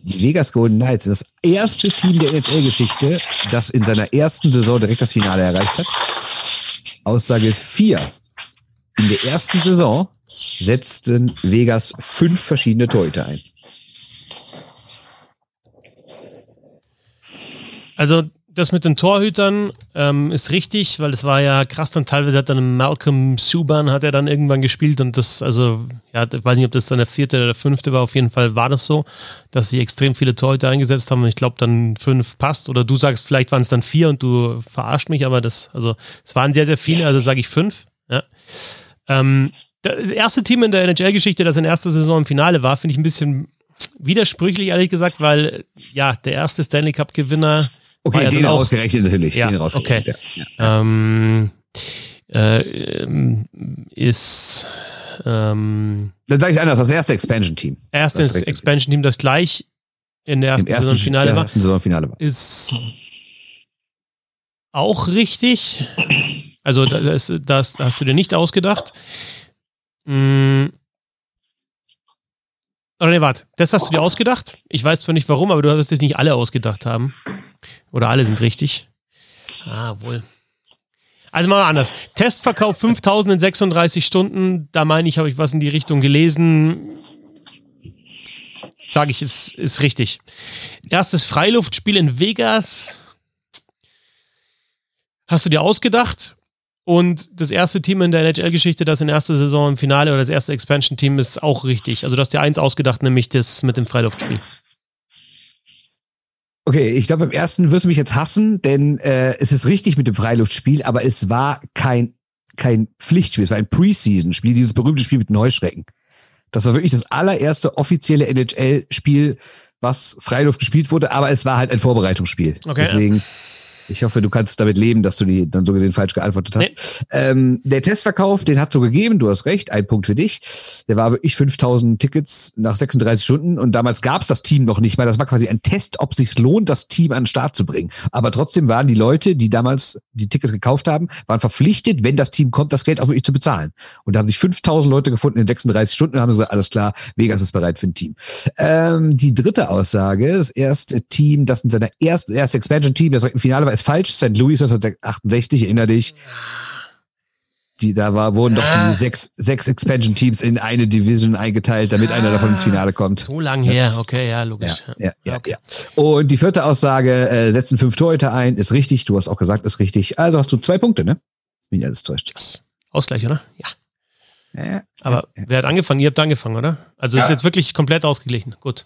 Die Vegas Golden Knights sind das erste Team der NHL-Geschichte, das in seiner ersten Saison direkt das Finale erreicht hat. Aussage 4. In der ersten Saison setzten Vegas fünf verschiedene Torhüter ein. Also das mit den Torhütern ähm, ist richtig, weil es war ja krass, dann teilweise hat dann Malcolm Subban hat er dann irgendwann gespielt und das, also, ja, ich weiß nicht, ob das dann der vierte oder der fünfte war, auf jeden Fall war das so, dass sie extrem viele Torhüter eingesetzt haben und ich glaube dann fünf passt oder du sagst, vielleicht waren es dann vier und du verarscht mich, aber das, also, es waren sehr, sehr viele, also sage ich fünf, ja. Ähm, das erste Team in der NHL-Geschichte, das in erster Saison im Finale war, finde ich ein bisschen widersprüchlich, ehrlich gesagt, weil ja, der erste Stanley Cup-Gewinner. Okay, ja den ausgerechnet natürlich. Ja, den okay. Ja. Ähm, äh, ist. Ähm, Dann sage ich anders, das erste Expansion-Team. Erstes Expansion-Team, das gleich in der ersten, ersten Saisonfinale war. Saisonfinale war. Ist auch richtig. Also das, das hast du dir nicht ausgedacht. Mm. Oder nee, warte, das hast du dir ausgedacht? Ich weiß zwar nicht warum, aber du wirst dir nicht alle ausgedacht haben. Oder alle sind richtig. Ah, wohl. Also mal anders. Testverkauf 5036 Stunden. Da meine ich, habe ich was in die Richtung gelesen. Sage ich, ist, ist richtig. Erstes Freiluftspiel in Vegas. Hast du dir ausgedacht? Und das erste Team in der NHL-Geschichte, das in erster Saison im Finale oder das erste Expansion-Team ist auch richtig. Also du hast dir eins ausgedacht, nämlich das mit dem Freiluftspiel. Okay, ich glaube, beim ersten wirst du mich jetzt hassen, denn äh, es ist richtig mit dem Freiluftspiel, aber es war kein, kein Pflichtspiel, es war ein Preseason-Spiel, dieses berühmte Spiel mit Neuschrecken. Das war wirklich das allererste offizielle NHL-Spiel, was Freiluft gespielt wurde, aber es war halt ein Vorbereitungsspiel. Okay. Deswegen ich hoffe, du kannst damit leben, dass du die dann so gesehen falsch geantwortet hast. Nee. Ähm, der Testverkauf, den hat so gegeben, du hast recht, ein Punkt für dich. Der war wirklich 5000 Tickets nach 36 Stunden und damals gab es das Team noch nicht mal. Das war quasi ein Test, ob sich lohnt, das Team an den Start zu bringen. Aber trotzdem waren die Leute, die damals die Tickets gekauft haben, waren verpflichtet, wenn das Team kommt, das Geld auch wirklich zu bezahlen. Und da haben sich 5000 Leute gefunden in 36 Stunden und haben gesagt, alles klar, Vegas ist bereit für ein Team. Ähm, die dritte Aussage, das erste Team, das in seiner ersten, erste Expansion-Team, das im Finale war, ist falsch. St. Louis 1968, erinnere dich. Die, da war, wurden doch die sechs, sechs Expansion-Teams in eine Division eingeteilt, damit ah, einer davon ins Finale kommt. So lang her, okay, ja, logisch. Ja, ja, ja, okay. ja. Und die vierte Aussage, äh, setzen fünf Torhüter ein, ist richtig. Du hast auch gesagt, ist richtig. Also hast du zwei Punkte, ne? Wenn ich alles täuscht. Ausgleich, oder? Ja. ja Aber wer hat angefangen? Ihr habt angefangen, oder? Also ist jetzt wirklich komplett ausgeglichen. Gut.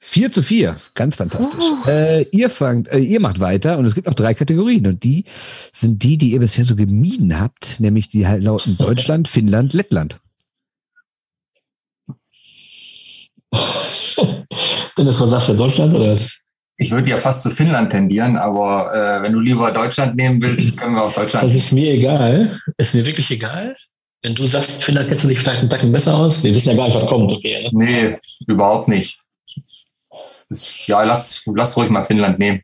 4 zu 4, ganz fantastisch. Uh. Äh, ihr fangt, äh, ihr macht weiter und es gibt noch drei Kategorien und die sind die, die ihr bisher so gemieden habt, nämlich die halt lauten Deutschland, Finnland, Lettland. Wenn das was sagst du, Deutschland oder? ich würde ja fast zu Finnland tendieren, aber äh, wenn du lieber Deutschland nehmen willst, können wir auch Deutschland. Das ist mir egal. Ist mir wirklich egal. Wenn du sagst, Finnland kennst du dich vielleicht einen Tacken besser aus, wir wissen ja gar nicht, was kommt. Okay, ne? Nee, überhaupt nicht. Das, ja, lass, lass ruhig mal Finnland nehmen.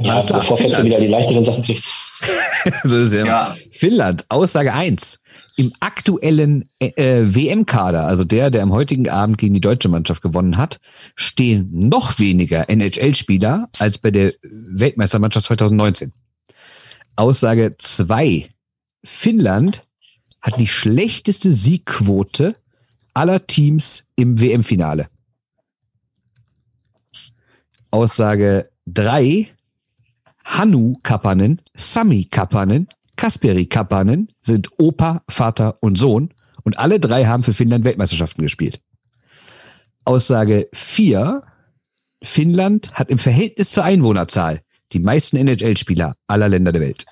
Ja, Alles klar, bevor du wieder die leichteren Sachen kriegst. das ist ja, ja. Finnland, Aussage 1. Im aktuellen äh, äh WM-Kader, also der, der am heutigen Abend gegen die deutsche Mannschaft gewonnen hat, stehen noch weniger NHL-Spieler als bei der Weltmeistermannschaft 2019. Aussage 2. Finnland hat die schlechteste Siegquote aller Teams im WM-Finale. Aussage 3. Hannu Kappanen, Sami Kappanen, Kasperi Kappanen sind Opa, Vater und Sohn und alle drei haben für Finnland Weltmeisterschaften gespielt. Aussage 4. Finnland hat im Verhältnis zur Einwohnerzahl die meisten NHL-Spieler aller Länder der Welt.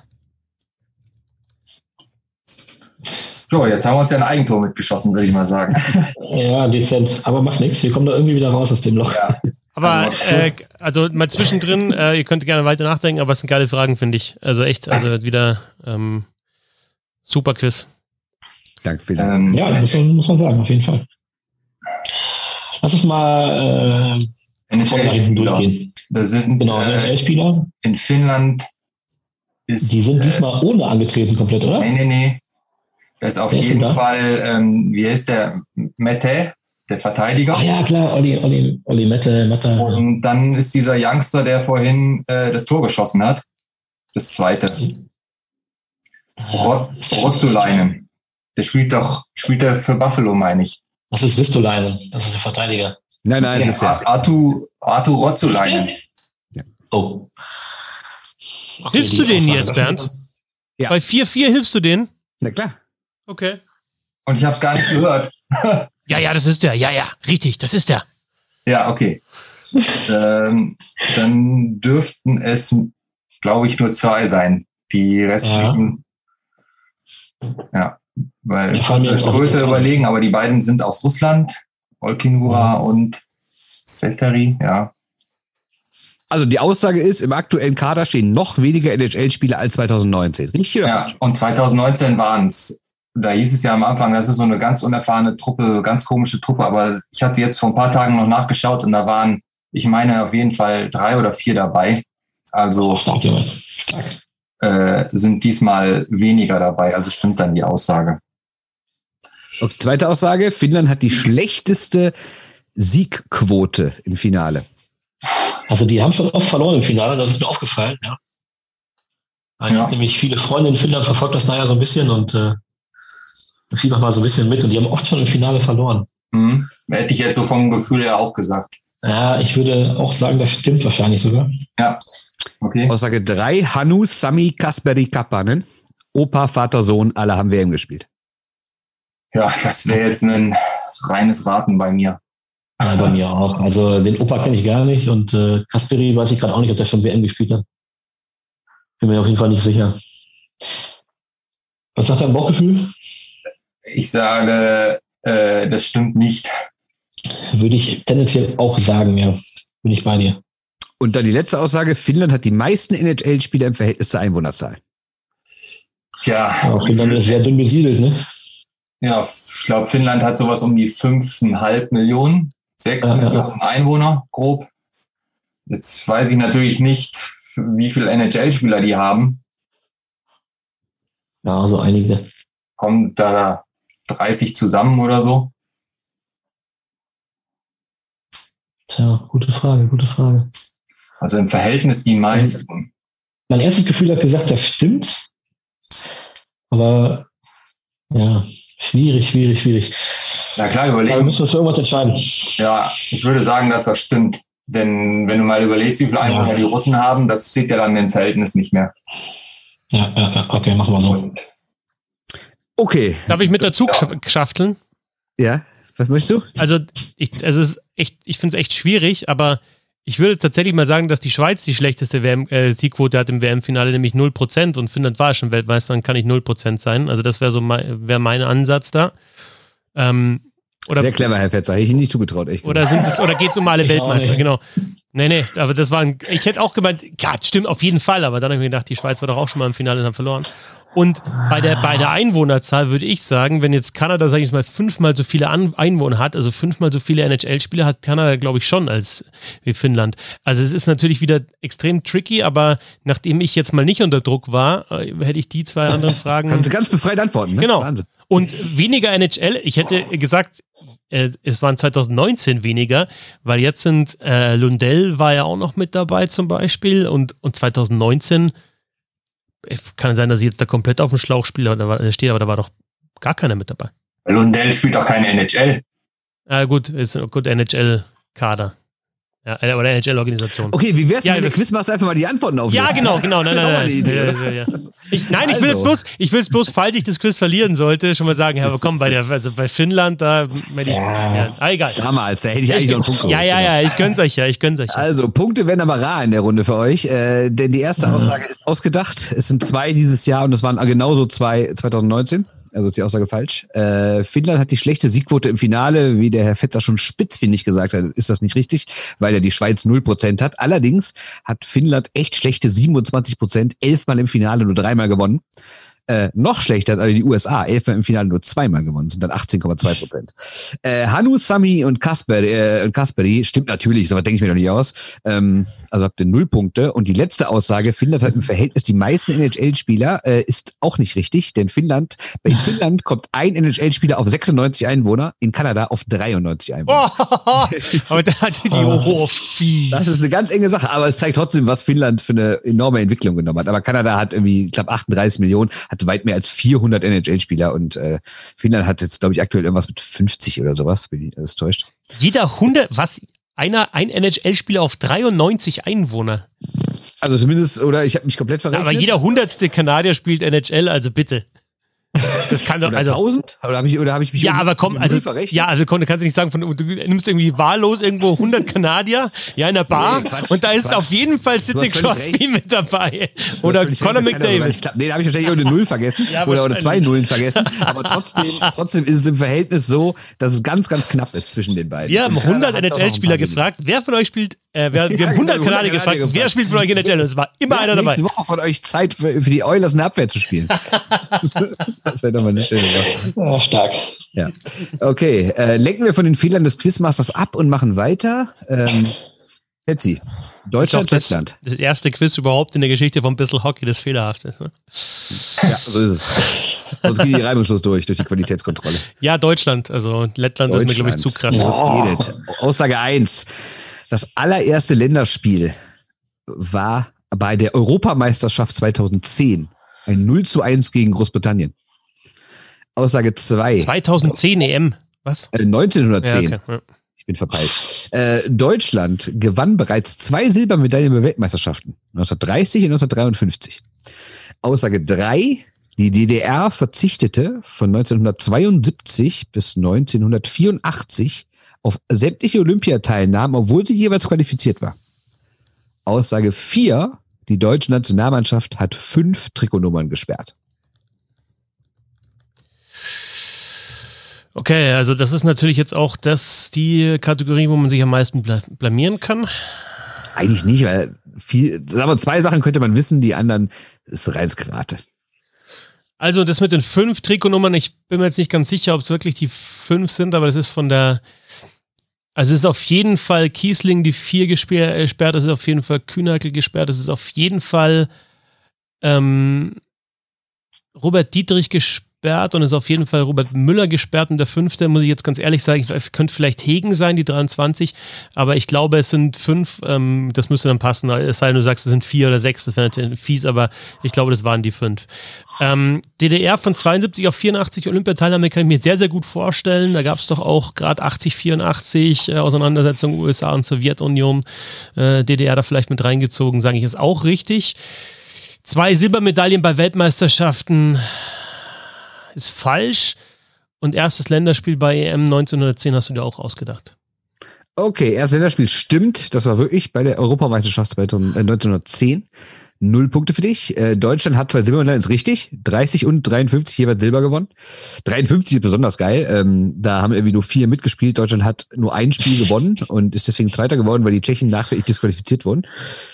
So, jetzt haben wir uns ja ein Eigentor mitgeschossen, würde ich mal sagen. Ja, dezent. Aber macht nichts. Wir kommen da irgendwie wieder raus aus dem Loch. Ja. Aber äh, also mal zwischendrin, äh, ihr könnt gerne weiter nachdenken, aber es sind geile Fragen, finde ich. Also echt, also wieder ähm, super Quiz. Danke für ähm, Ja, muss man, muss man sagen, auf jeden Fall. Lass uns mal äh, durchgehen. Da sind genau, äh, spieler In Finnland ist. Die sind diesmal äh, ohne angetreten komplett, oder? Nee, nee, nee. Da ist auf Wer jeden ist Fall, ähm, wie heißt der? Mette, der Verteidiger. Ach ja, klar, Olli, Olli, Olli Mette, Mette. Und dann ist dieser Youngster, der vorhin äh, das Tor geschossen hat. Das zweite. Rot, Rotzulainen. Der spielt doch, spielt er für Buffalo, meine ich. Das ist Ristolainen, das ist der Verteidiger. Nein, nein, das ist ja. Artu, Artu Rotzulainen. Ja. Oh. Okay, hilfst du denen jetzt, Bernd? Ja. Bei 4-4 hilfst du denen? Na klar. Okay. Und ich habe es gar nicht gehört. Ja, ja, das ist der. Ja, ja, richtig, das ist der. Ja, okay. ähm, dann dürften es, glaube ich, nur zwei sein. Die restlichen. Ja, ja weil ich wollte überlegen, aber die beiden sind aus Russland. Olkinura ja. und Seteri, ja. Also die Aussage ist, im aktuellen Kader stehen noch weniger NHL-Spieler als 2019. Richtig oder Ja, und 2019 waren es da hieß es ja am Anfang, das ist so eine ganz unerfahrene Truppe, ganz komische Truppe, aber ich hatte jetzt vor ein paar Tagen noch nachgeschaut und da waren, ich meine, auf jeden Fall drei oder vier dabei. Also äh, sind diesmal weniger dabei, also stimmt dann die Aussage. Okay, zweite Aussage, Finnland hat die schlechteste Siegquote im Finale. Also die haben schon oft verloren im Finale, das ist mir aufgefallen, ja. Ich ja. habe nämlich viele Freunde in Finnland verfolgt das naja so ein bisschen und äh, fieber mal so ein bisschen mit und die haben oft schon im Finale verloren. Mhm. Hätte ich jetzt so vom Gefühl her auch gesagt. Ja, ich würde auch sagen, das stimmt wahrscheinlich sogar. Ja. Okay. Aussage 3, Hanu, Sami, Kasperi, Kappanen. Opa, Vater, Sohn, alle haben WM gespielt. Ja, das wäre jetzt ein reines Raten bei mir. Ja, bei mir auch. Also den Opa kenne ich gar nicht und äh, Kasperi weiß ich gerade auch nicht, ob der schon WM gespielt hat. Bin mir auf jeden Fall nicht sicher. Was sagt dein Bauchgefühl? Ich sage, äh, das stimmt nicht. Würde ich tendenziell auch sagen, ja. Bin ich bei dir. Und dann die letzte Aussage: Finnland hat die meisten NHL-Spieler im Verhältnis zur Einwohnerzahl. Tja. Ja, Finnland ist sehr dünn besiedelt, ne? Ja, ich glaube, Finnland hat sowas um die 5,5 Millionen, 6 ja, Millionen ja. Einwohner, grob. Jetzt weiß ich natürlich nicht, wie viele NHL-Spieler die haben. Ja, so einige. Kommt da 30 zusammen oder so? Tja, gute Frage, gute Frage. Also im Verhältnis die meisten. Mein erstes Gefühl hat gesagt, das stimmt. Aber ja, schwierig, schwierig, schwierig. Na klar, überlegen. wir müssen uns irgendwas entscheiden. Ja, ich würde sagen, dass das stimmt. Denn wenn du mal überlegst, wie viele Einwohner ja. die Russen haben, das steht ja dann im Verhältnis nicht mehr. Ja, ja, ja. okay, machen wir so. Und Okay. Darf ich mit dazu schafteln? Ja, was möchtest du? Also, ich, es ist echt, ich finde es echt schwierig, aber ich würde tatsächlich mal sagen, dass die Schweiz die schlechteste WM, äh, Siegquote hat im WM-Finale, nämlich 0% und Finnland war schon Weltmeister, dann kann ich 0% sein. Also, das wäre so mein, wär mein Ansatz da. Ähm, oder, Sehr clever, Herr Fetzer, hätte ich Ihnen nicht zugetraut. Echt oder oder geht es um alle Weltmeister, genau. Nee, nee, aber das war ein, ich hätte auch gemeint, ja, stimmt auf jeden Fall, aber dann habe ich mir gedacht, die Schweiz war doch auch schon mal im Finale und haben verloren. Und bei der, bei der Einwohnerzahl würde ich sagen, wenn jetzt Kanada, sage ich mal, fünfmal so viele An Einwohner hat, also fünfmal so viele NHL-Spieler hat Kanada, glaube ich, schon als wie Finnland. Also es ist natürlich wieder extrem tricky, aber nachdem ich jetzt mal nicht unter Druck war, äh, hätte ich die zwei anderen Fragen. Kannst du ganz befreit antworten, ne? Genau. Wahnsinn. Und weniger NHL, ich hätte gesagt, äh, es waren 2019 weniger, weil jetzt sind äh, Lundell war ja auch noch mit dabei zum Beispiel und, und 2019 kann sein, dass ich jetzt da komplett auf dem Schlauch spiele, da stehe, aber da war doch gar keiner mit dabei. Lundell spielt doch keine NHL. Ah, gut, ist gut NHL-Kader. Ja, äh, oder NHL-Organisation. Okay, wie wär's, ja, wenn der Quizmaster einfach mal die Antworten aufnimmt? Ja, genau, genau. Nein, nein, nein. Ich, nein, ich will also. bloß, ich will bloß, falls ich das Quiz verlieren sollte, schon mal sagen, ja, komm, bei der, also bei Finnland, da ich, ja, ah, egal. Damals, da hätte ich eigentlich noch einen Punkt Ja, ja, ja, ich gönn's euch ja, ich gönn's euch ja. Also, Punkte werden aber rar in der Runde für euch, äh, denn die erste Aussage ist ausgedacht. Es sind zwei dieses Jahr und es waren genauso zwei 2019 also ist die Aussage falsch. Äh, Finnland hat die schlechte Siegquote im Finale, wie der Herr Fetzer schon spitzfindig gesagt hat, ist das nicht richtig, weil er die Schweiz 0% hat. Allerdings hat Finnland echt schlechte 27%, elfmal im Finale nur dreimal gewonnen. Äh, noch schlechter als die USA, elfmal im Finale nur zweimal gewonnen, sind dann 18,2 Prozent. Äh, Hanu, Sami und Kasper, äh, und Kasperi stimmt natürlich, so was denke ich mir noch nicht aus. Ähm, also habt ihr null Punkte. Und die letzte Aussage, Finnland hat im Verhältnis die meisten NHL-Spieler, äh, ist auch nicht richtig, denn Finnland, bei Finnland kommt ein NHL-Spieler auf 96 Einwohner, in Kanada auf 93 Einwohner. Oh, aber da hatte die oh, fies. Das ist eine ganz enge Sache, aber es zeigt trotzdem, was Finnland für eine enorme Entwicklung genommen hat. Aber Kanada hat irgendwie, ich glaube, 38 Millionen, hat weit mehr als 400 NHL-Spieler und äh, Finnland hat jetzt, glaube ich, aktuell irgendwas mit 50 oder sowas, wenn ich alles täuscht. Jeder 100, was? Einer, ein NHL-Spieler auf 93 Einwohner. Also zumindest, oder ich habe mich komplett verrechnet. Aber jeder hundertste Kanadier spielt NHL, also bitte. Das kann doch, also. 1000? Oder habe ich, oder hab ich mich Ja, aber komm, also. Ja, also kannst du nicht sagen, von, du nimmst irgendwie wahllos irgendwo 100 Kanadier, ja, in der Bar, nee, Quatsch, und da ist Quatsch. auf jeden Fall Sidney Crosby mit dabei. Oder Conor McDavid. Nee, da habe ich wahrscheinlich eine Null vergessen. ja, oder, oder zwei Nullen vergessen. Aber trotzdem, trotzdem ist es im Verhältnis so, dass es ganz, ganz knapp ist zwischen den beiden. Wir haben 100 NHL-Spieler gefragt. Wer von euch spielt äh, wir, wir, haben 100 genau, Kanadier gefragt, gefragt, wer spielt von euch in der Challenge? Es war immer einer dabei. Nächste Woche von euch Zeit für, für die Oilers eine Abwehr zu spielen. das wäre doch mal eine schöne Sache. Ja, stark. Ja. Okay, äh, lenken wir von den Fehlern des Quizmasters ab und machen weiter. Ähm, Hetzi, Deutschland, das, Lettland. Das erste Quiz überhaupt in der Geschichte von Bissel Hockey, das fehlerhaft ist. Ne? Ja, so ist es. Sonst geht die reibungslos durch, durch die Qualitätskontrolle. Ja, Deutschland. Also Lettland Deutschland. ist mir, glaube ich, zu krass. Oh. Aussage 1. Das allererste Länderspiel war bei der Europameisterschaft 2010 ein 0 zu 1 gegen Großbritannien. Aussage 2. 2010 EM. Was? Äh, 1910. Ja, okay. Ich bin verpeilt. Äh, Deutschland gewann bereits zwei Silbermedaillen bei Weltmeisterschaften. 1930 und 1953. Aussage 3. Die DDR verzichtete von 1972 bis 1984 auf sämtliche Olympiateilnahmen, obwohl sie jeweils qualifiziert war. Aussage 4, die deutsche Nationalmannschaft hat fünf Trikotnummern gesperrt. Okay, also das ist natürlich jetzt auch das die Kategorie, wo man sich am meisten blamieren kann. Eigentlich nicht, weil viel, aber zwei Sachen könnte man wissen, die anderen ist reines Karate. Also das mit den fünf Trikotnummern, ich bin mir jetzt nicht ganz sicher, ob es wirklich die fünf sind, aber das ist von der also es ist auf jeden Fall Kiesling die vier gesperrt, es ist auf jeden Fall Kühnackel gesperrt, es ist auf jeden Fall ähm, Robert Dietrich gesperrt gesperrt und ist auf jeden Fall Robert Müller gesperrt und der fünfte, muss ich jetzt ganz ehrlich sagen, könnte vielleicht Hegen sein, die 23, aber ich glaube, es sind fünf, ähm, das müsste dann passen, es sei denn, du sagst, es sind vier oder sechs, das wäre natürlich fies, aber ich glaube, das waren die fünf. Ähm, DDR von 72 auf 84 Olympiateilnahme kann ich mir sehr, sehr gut vorstellen. Da gab es doch auch gerade 80, 84 äh, Auseinandersetzungen USA und Sowjetunion. Äh, DDR da vielleicht mit reingezogen, sage ich, ist auch richtig. Zwei Silbermedaillen bei Weltmeisterschaften ist falsch. Und erstes Länderspiel bei EM 1910 hast du dir auch ausgedacht. Okay, erstes Länderspiel stimmt. Das war wirklich bei der Europameisterschaft 1910. Null Punkte für dich. Äh, Deutschland hat zwei Silbermedaillen, ist richtig. 30 und 53 jeweils Silber gewonnen. 53 ist besonders geil. Ähm, da haben irgendwie nur vier mitgespielt. Deutschland hat nur ein Spiel gewonnen und ist deswegen Zweiter geworden, weil die Tschechen nachträglich disqualifiziert wurden.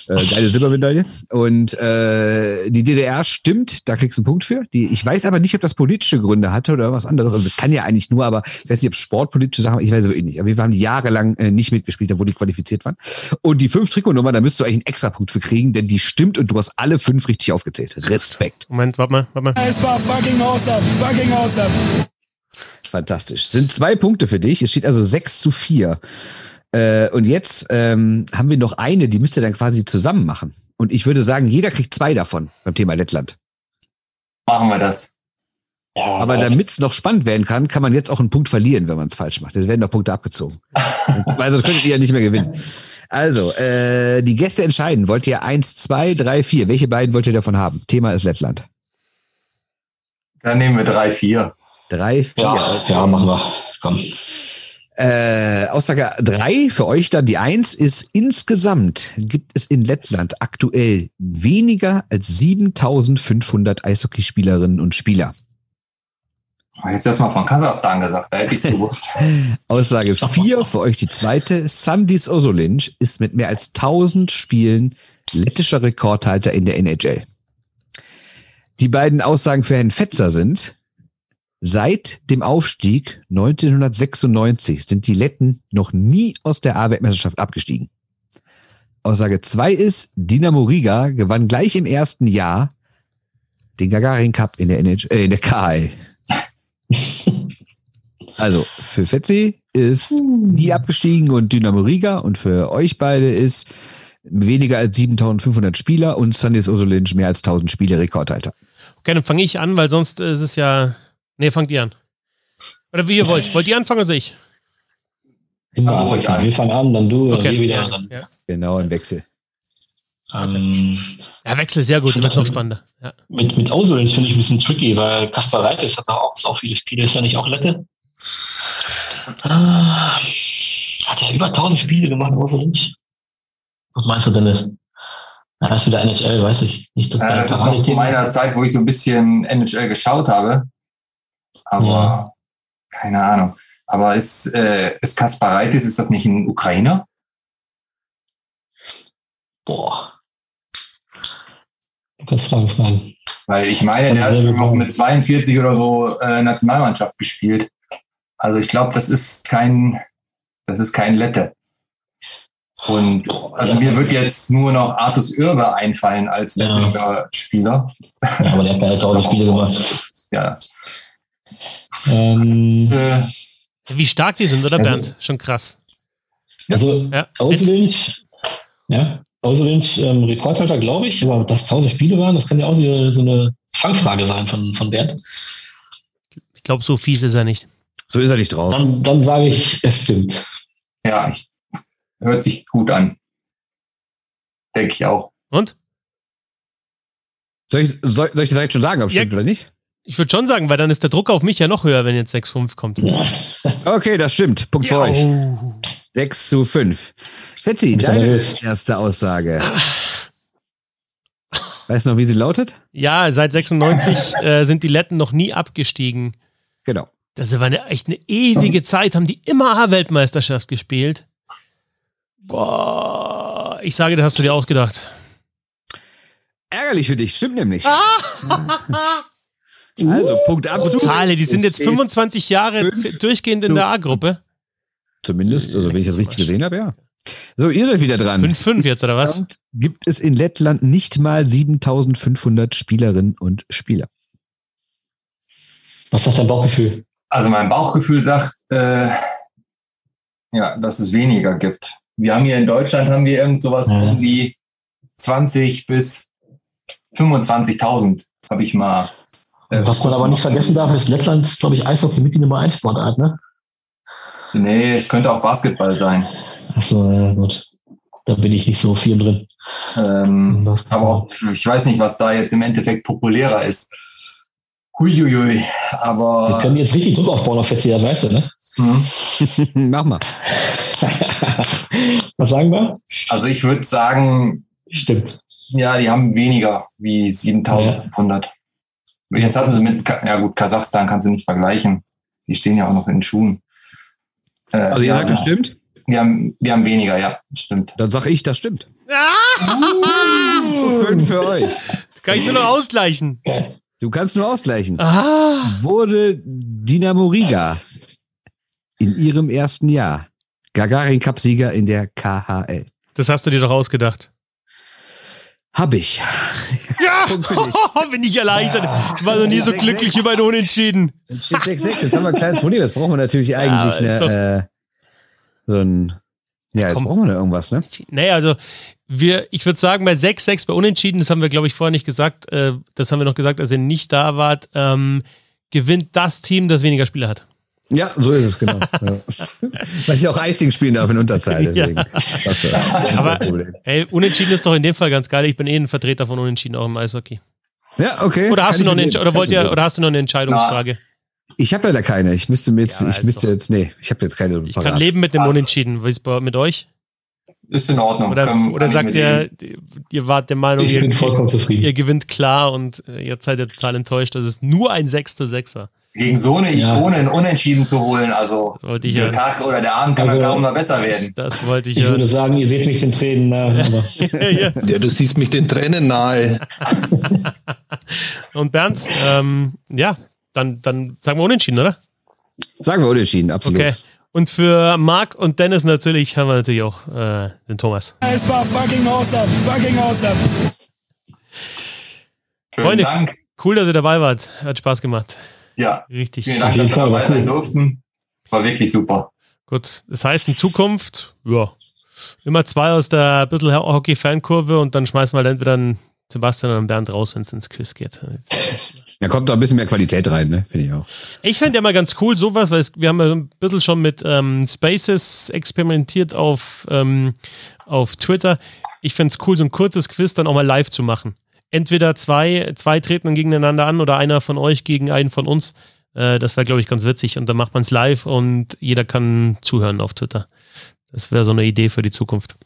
Äh, geile Silbermedaille. Und äh, die DDR stimmt, da kriegst du einen Punkt für. Die, ich weiß aber nicht, ob das politische Gründe hatte oder was anderes. Also kann ja eigentlich nur, aber ich weiß nicht, ob sportpolitische Sachen, ich weiß aber eh nicht. Aber wir haben die jahrelang äh, nicht mitgespielt, obwohl die qualifiziert waren. Und die fünf Trikotnummer, da müsstest du eigentlich einen extra Punkt für kriegen, denn die stimmt und du hast alle fünf richtig aufgezählt. Respekt. Moment, warte mal, warte mal. Es war fucking awesome, fucking awesome. Fantastisch. Sind zwei Punkte für dich. Es steht also 6 zu 4. Äh, und jetzt ähm, haben wir noch eine, die müsst ihr dann quasi zusammen machen. Und ich würde sagen, jeder kriegt zwei davon beim Thema Lettland. Machen wir das. Ja, aber damit es noch spannend werden kann, kann man jetzt auch einen Punkt verlieren, wenn man es falsch macht. Es werden noch Punkte abgezogen. also das könntet ihr ja nicht mehr gewinnen. Also, äh, die Gäste entscheiden. Wollt ihr eins, zwei, drei, vier? Welche beiden wollt ihr davon haben? Thema ist Lettland. Dann nehmen wir drei, vier. Drei, vier. Ja, ja machen wir. Komm. Äh, Aussage drei für euch dann die eins ist insgesamt gibt es in Lettland aktuell weniger als 7500 Eishockeyspielerinnen und Spieler. Jetzt erstmal von Kasachstan gesagt, da hätte ich es gewusst. Aussage 4 für euch die zweite. Sandis Osolinc ist mit mehr als 1000 Spielen lettischer Rekordhalter in der NHL. Die beiden Aussagen für Herrn Fetzer sind, seit dem Aufstieg 1996 sind die Letten noch nie aus der A-Weltmeisterschaft abgestiegen. Aussage 2 ist, Dinamo Riga gewann gleich im ersten Jahr den Gagarin Cup in der, NHL, äh, in der KHL. Also für Fetzi ist nie abgestiegen und Dynamo Riga und für euch beide ist weniger als 7500 Spieler und Sandis Osolinc mehr als 1000 Spiele Rekordhalter. Okay, dann fange ich an, weil sonst ist es ja. Nee, fangt ihr an. Oder wie ihr wollt. Wollt ihr anfangen oder ich? Immer abwechseln. Wir fangen an, dann du, okay. wir wieder. Dann. Ja. Genau, im Wechsel. Ähm, ja, Wechsel sehr gut, das ist noch spannender. Ja. Mit, mit Ausolins finde ich ein bisschen tricky, weil Kaspar Reites hat auch, auch viele Spiele, ist ja nicht auch Lette. Ah, hat ja über 1000 Spiele gemacht, Ausolins. Was meinst du, Dennis? Ja, das ist wieder NHL, weiß ich nicht. Ja, das ist noch zu meiner Zeit, wo ich so ein bisschen NHL geschaut habe. Aber ja. keine Ahnung. Aber ist, äh, ist Kaspar Reitis, ist das nicht ein Ukrainer? Boah. Du kannst Fragen fragen. Weil ich meine, der hat noch mit 42 oder so äh, Nationalmannschaft gespielt. Also ich glaube, das ist kein, das ist kein Lette. Und also mir wird jetzt nur noch Artus Irbe einfallen als lettischer ja. Spieler. Ja, aber der hat keine tausend Spiele gemacht. Ja. Ähm, äh, Wie stark die sind, oder also, Bernd? Schon krass. Also ja. Auswillig, ja, Auswillig ähm, Rekordhalter, glaube ich, aber dass tausend Spiele waren, das kann ja auch so eine Fangfrage sein von, von Bernd. Ich glaube, so fies ist er nicht. So ist er nicht drauf. Dann, dann sage ich, es stimmt. Ja, ich, hört sich gut an. Denke ich auch. Und? Soll ich, soll, soll ich direkt schon sagen, ob es ja, stimmt oder nicht? Ich würde schon sagen, weil dann ist der Druck auf mich ja noch höher, wenn jetzt 6-5 kommt. Okay, das stimmt. Punkt ja. für euch. 6 zu 5. Fetzi, deine erste Aussage. Weißt du noch, wie sie lautet? Ja, seit 96 äh, sind die Letten noch nie abgestiegen. Genau. Das war eine, echt eine ewige Zeit, haben die immer A-Weltmeisterschaft gespielt. Boah, ich sage, das hast du dir ausgedacht. Ärgerlich für dich, stimmt nämlich. also, Punkt ab. Totale, die sind jetzt 25 Jahre durchgehend in der A-Gruppe. Zumindest, also wenn ich das richtig gesehen habe, ja. So, ihr seid wieder dran. 5-5 jetzt, oder was? Gibt es in Lettland nicht mal 7500 Spielerinnen und Spieler? Was sagt dein Bauchgefühl? Also mein Bauchgefühl sagt, äh, ja, dass es weniger gibt. Wir haben hier in Deutschland haben wir irgend sowas ja. um die 20 bis 25.000, habe ich mal. Äh, Was man aber nicht vergessen darf, ist Lettland, glaube ich, Eishockey mit die Nummer 1 Sportart, ne? Nee, es könnte auch Basketball sein. Achso, ja, gut. Da bin ich nicht so viel drin. Ähm, aber ich weiß nicht, was da jetzt im Endeffekt populärer ist. Huiuiui, aber. Wir können jetzt richtig Druck aufbauen auf jetzt, das weißt du, ne? Mhm. Mach mal. was sagen wir? Also ich würde sagen. Stimmt. Ja, die haben weniger wie 7500. Ja. Jetzt hatten sie mit, ja gut, Kasachstan kannst du nicht vergleichen. Die stehen ja auch noch in den Schuhen. Äh, also ihr sagt, das stimmt? Wir haben, wir haben weniger, ja, stimmt. Dann sag ich, das stimmt. Uh, fünf für euch. Kann ich nur noch ausgleichen. Du kannst nur ausgleichen. Ah. Wurde Dinamo Riga in ihrem ersten Jahr Gagarin Cup-Sieger in der KHL? Das hast du dir doch ausgedacht. Hab ich. Ja, bin ich erleichtert. Ich war noch nie so glücklich über ein Unentschieden. Jetzt steht 6-6. Jetzt haben wir ein kleines Problem. Jetzt brauchen wir natürlich eigentlich ja, eine, so ein. Ja, jetzt Komm. brauchen wir da irgendwas, ne? Naja, also wir, ich würde sagen, bei 6-6 bei Unentschieden, das haben wir, glaube ich, vorher nicht gesagt, äh, das haben wir noch gesagt, als ihr nicht da wart, ähm, gewinnt das Team, das weniger Spieler hat. Ja, so ist es, genau. ja. Weil sie auch Icing spielen darf in Unterzahl, deswegen. Ja. Das, das Aber, ey, Unentschieden ist doch in dem Fall ganz geil. Ich bin eh ein Vertreter von Unentschieden auch im Eishockey. Ja, okay. Oder hast, du noch, eine, oder wollt ihr, oder hast du noch eine Entscheidungsfrage? Na. Ich habe leider keine. Ich müsste mir jetzt, ja, ich müsste jetzt, nee, ich habe jetzt keine. Ich kann leben mit dem Unentschieden. Wie ist mit euch? Ist in Ordnung. Oder, kann, oder kann sagt ihr, ihr wart der Meinung, ich ihr, bin vollkommen zufrieden. ihr gewinnt klar und ihr seid ja total enttäuscht, dass es nur ein 6 zu 6 war gegen so eine Ikone ja. Unentschieden zu holen, also wollte der Tag oder der Abend kann also, kaum noch besser werden. Das, das wollte ich Ich ja. würde sagen, ihr seht mich den Tränen nahe. ja, ja. du siehst mich den Tränen nahe. Und Bernd, ähm, ja, dann, dann sagen wir Unentschieden, oder? Sagen wir Unentschieden, absolut. Okay. Und für Marc und Dennis natürlich haben wir natürlich auch äh, den Thomas. Es war fucking awesome, fucking awesome. Freunde, Dank. cool, dass ihr dabei wart. Hat Spaß gemacht. Ja, richtig. Vielen Dank, dass wir dabei sein durften. War wirklich super. Gut, das heißt in Zukunft, ja, immer zwei aus der Büttel Hockey-Fankurve und dann schmeißen wir halt entweder einen Sebastian oder Bernd raus, wenn es ins Quiz geht. Da kommt da ein bisschen mehr Qualität rein, ne? finde ich auch. Ich fände ja mal ganz cool sowas, weil es, wir haben ja ein bisschen schon mit ähm, Spaces experimentiert auf, ähm, auf Twitter. Ich fände es cool, so ein kurzes Quiz dann auch mal live zu machen entweder zwei, zwei treten dann gegeneinander an oder einer von euch gegen einen von uns. Äh, das wäre, glaube ich, ganz witzig. Und dann macht man es live und jeder kann zuhören auf Twitter. Das wäre so eine Idee für die Zukunft.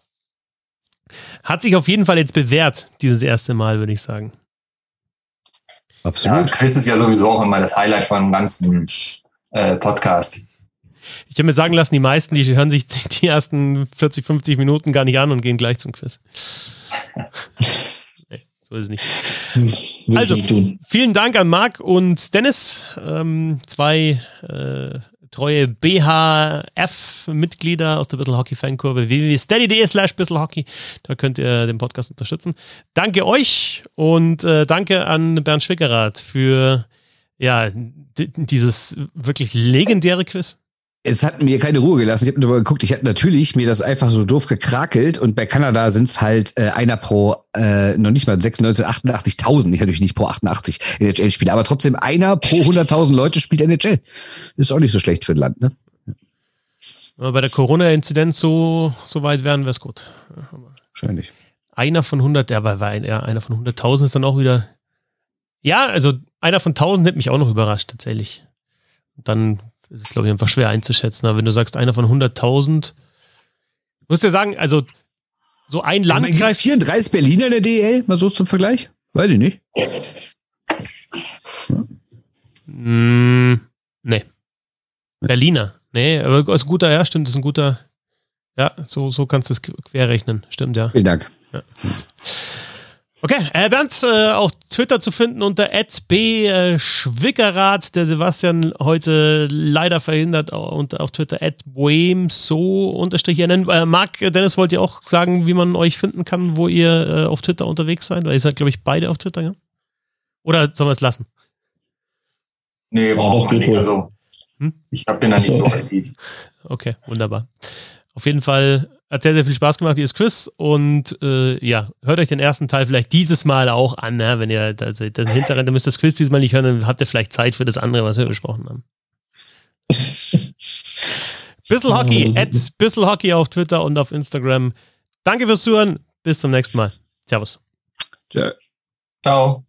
Hat sich auf jeden Fall jetzt bewährt, dieses erste Mal, würde ich sagen. Absolut. Ja, Quiz ist ja sowieso auch immer das Highlight von einem ganzen äh, Podcast. Ich habe mir sagen lassen, die meisten, die hören sich die ersten 40, 50 Minuten gar nicht an und gehen gleich zum Quiz. So ist es nicht. also, vielen Dank an Marc und Dennis, ähm, zwei äh, treue BHF-Mitglieder aus der Bittle Hockey Fankurve www.steady.de slash Hockey. Da könnt ihr den Podcast unterstützen. Danke euch und äh, danke an Bernd Schwickerath für ja, dieses wirklich legendäre Quiz es hat mir keine Ruhe gelassen. Ich habe darüber geguckt, ich hätte natürlich mir das einfach so doof gekrakelt und bei Kanada sind es halt äh, einer pro, äh, noch nicht mal 96, 88.000, ich natürlich nicht pro 88 NHL-Spieler, aber trotzdem einer pro 100.000 Leute spielt NHL. Ist auch nicht so schlecht für ein Land, ne? Aber bei der Corona-Inzidenz so, so weit wären wäre es gut. Wahrscheinlich. Einer von 100, ja, aber ja, einer von 100.000 ist dann auch wieder, ja, also einer von 1.000 hätte mich auch noch überrascht, tatsächlich. Dann das ist, glaube ich, einfach schwer einzuschätzen. Aber wenn du sagst, einer von 100.000, musst du ja sagen, also so ein Landkreis. 34 Berliner in der DL, mal so zum Vergleich? Weiß ich nicht. Mm, nee. Berliner. Nee, aber ist ein guter, ja, stimmt, ist ein guter. Ja, so, so kannst du es querrechnen. Stimmt, ja. Vielen Dank. Ja. Okay, äh, Bernd, äh, auf Twitter zu finden unter b äh, Schwickerath, der Sebastian heute leider verhindert, und auf Twitter so unterstrich nennen. Äh, Marc, Dennis, wollt ihr auch sagen, wie man euch finden kann, wo ihr äh, auf Twitter unterwegs seid? Weil ihr seid, glaube ich, beide auf Twitter, ja? Oder sollen wir es lassen? Nee, braucht man nicht. Also, hm? ich bin da nicht so aktiv. Okay, wunderbar. Auf jeden Fall hat sehr, sehr viel Spaß gemacht, dieses Quiz. Und äh, ja, hört euch den ersten Teil vielleicht dieses Mal auch an, ne? wenn ihr also den hinteren, dann müsst ihr das Quiz diesmal nicht hören, dann habt ihr vielleicht Zeit für das andere, was wir besprochen haben. Bissel Hockey, at Bissel Hockey auf Twitter und auf Instagram. Danke fürs Zuhören. Bis zum nächsten Mal. Servus. Ciao. Ciao.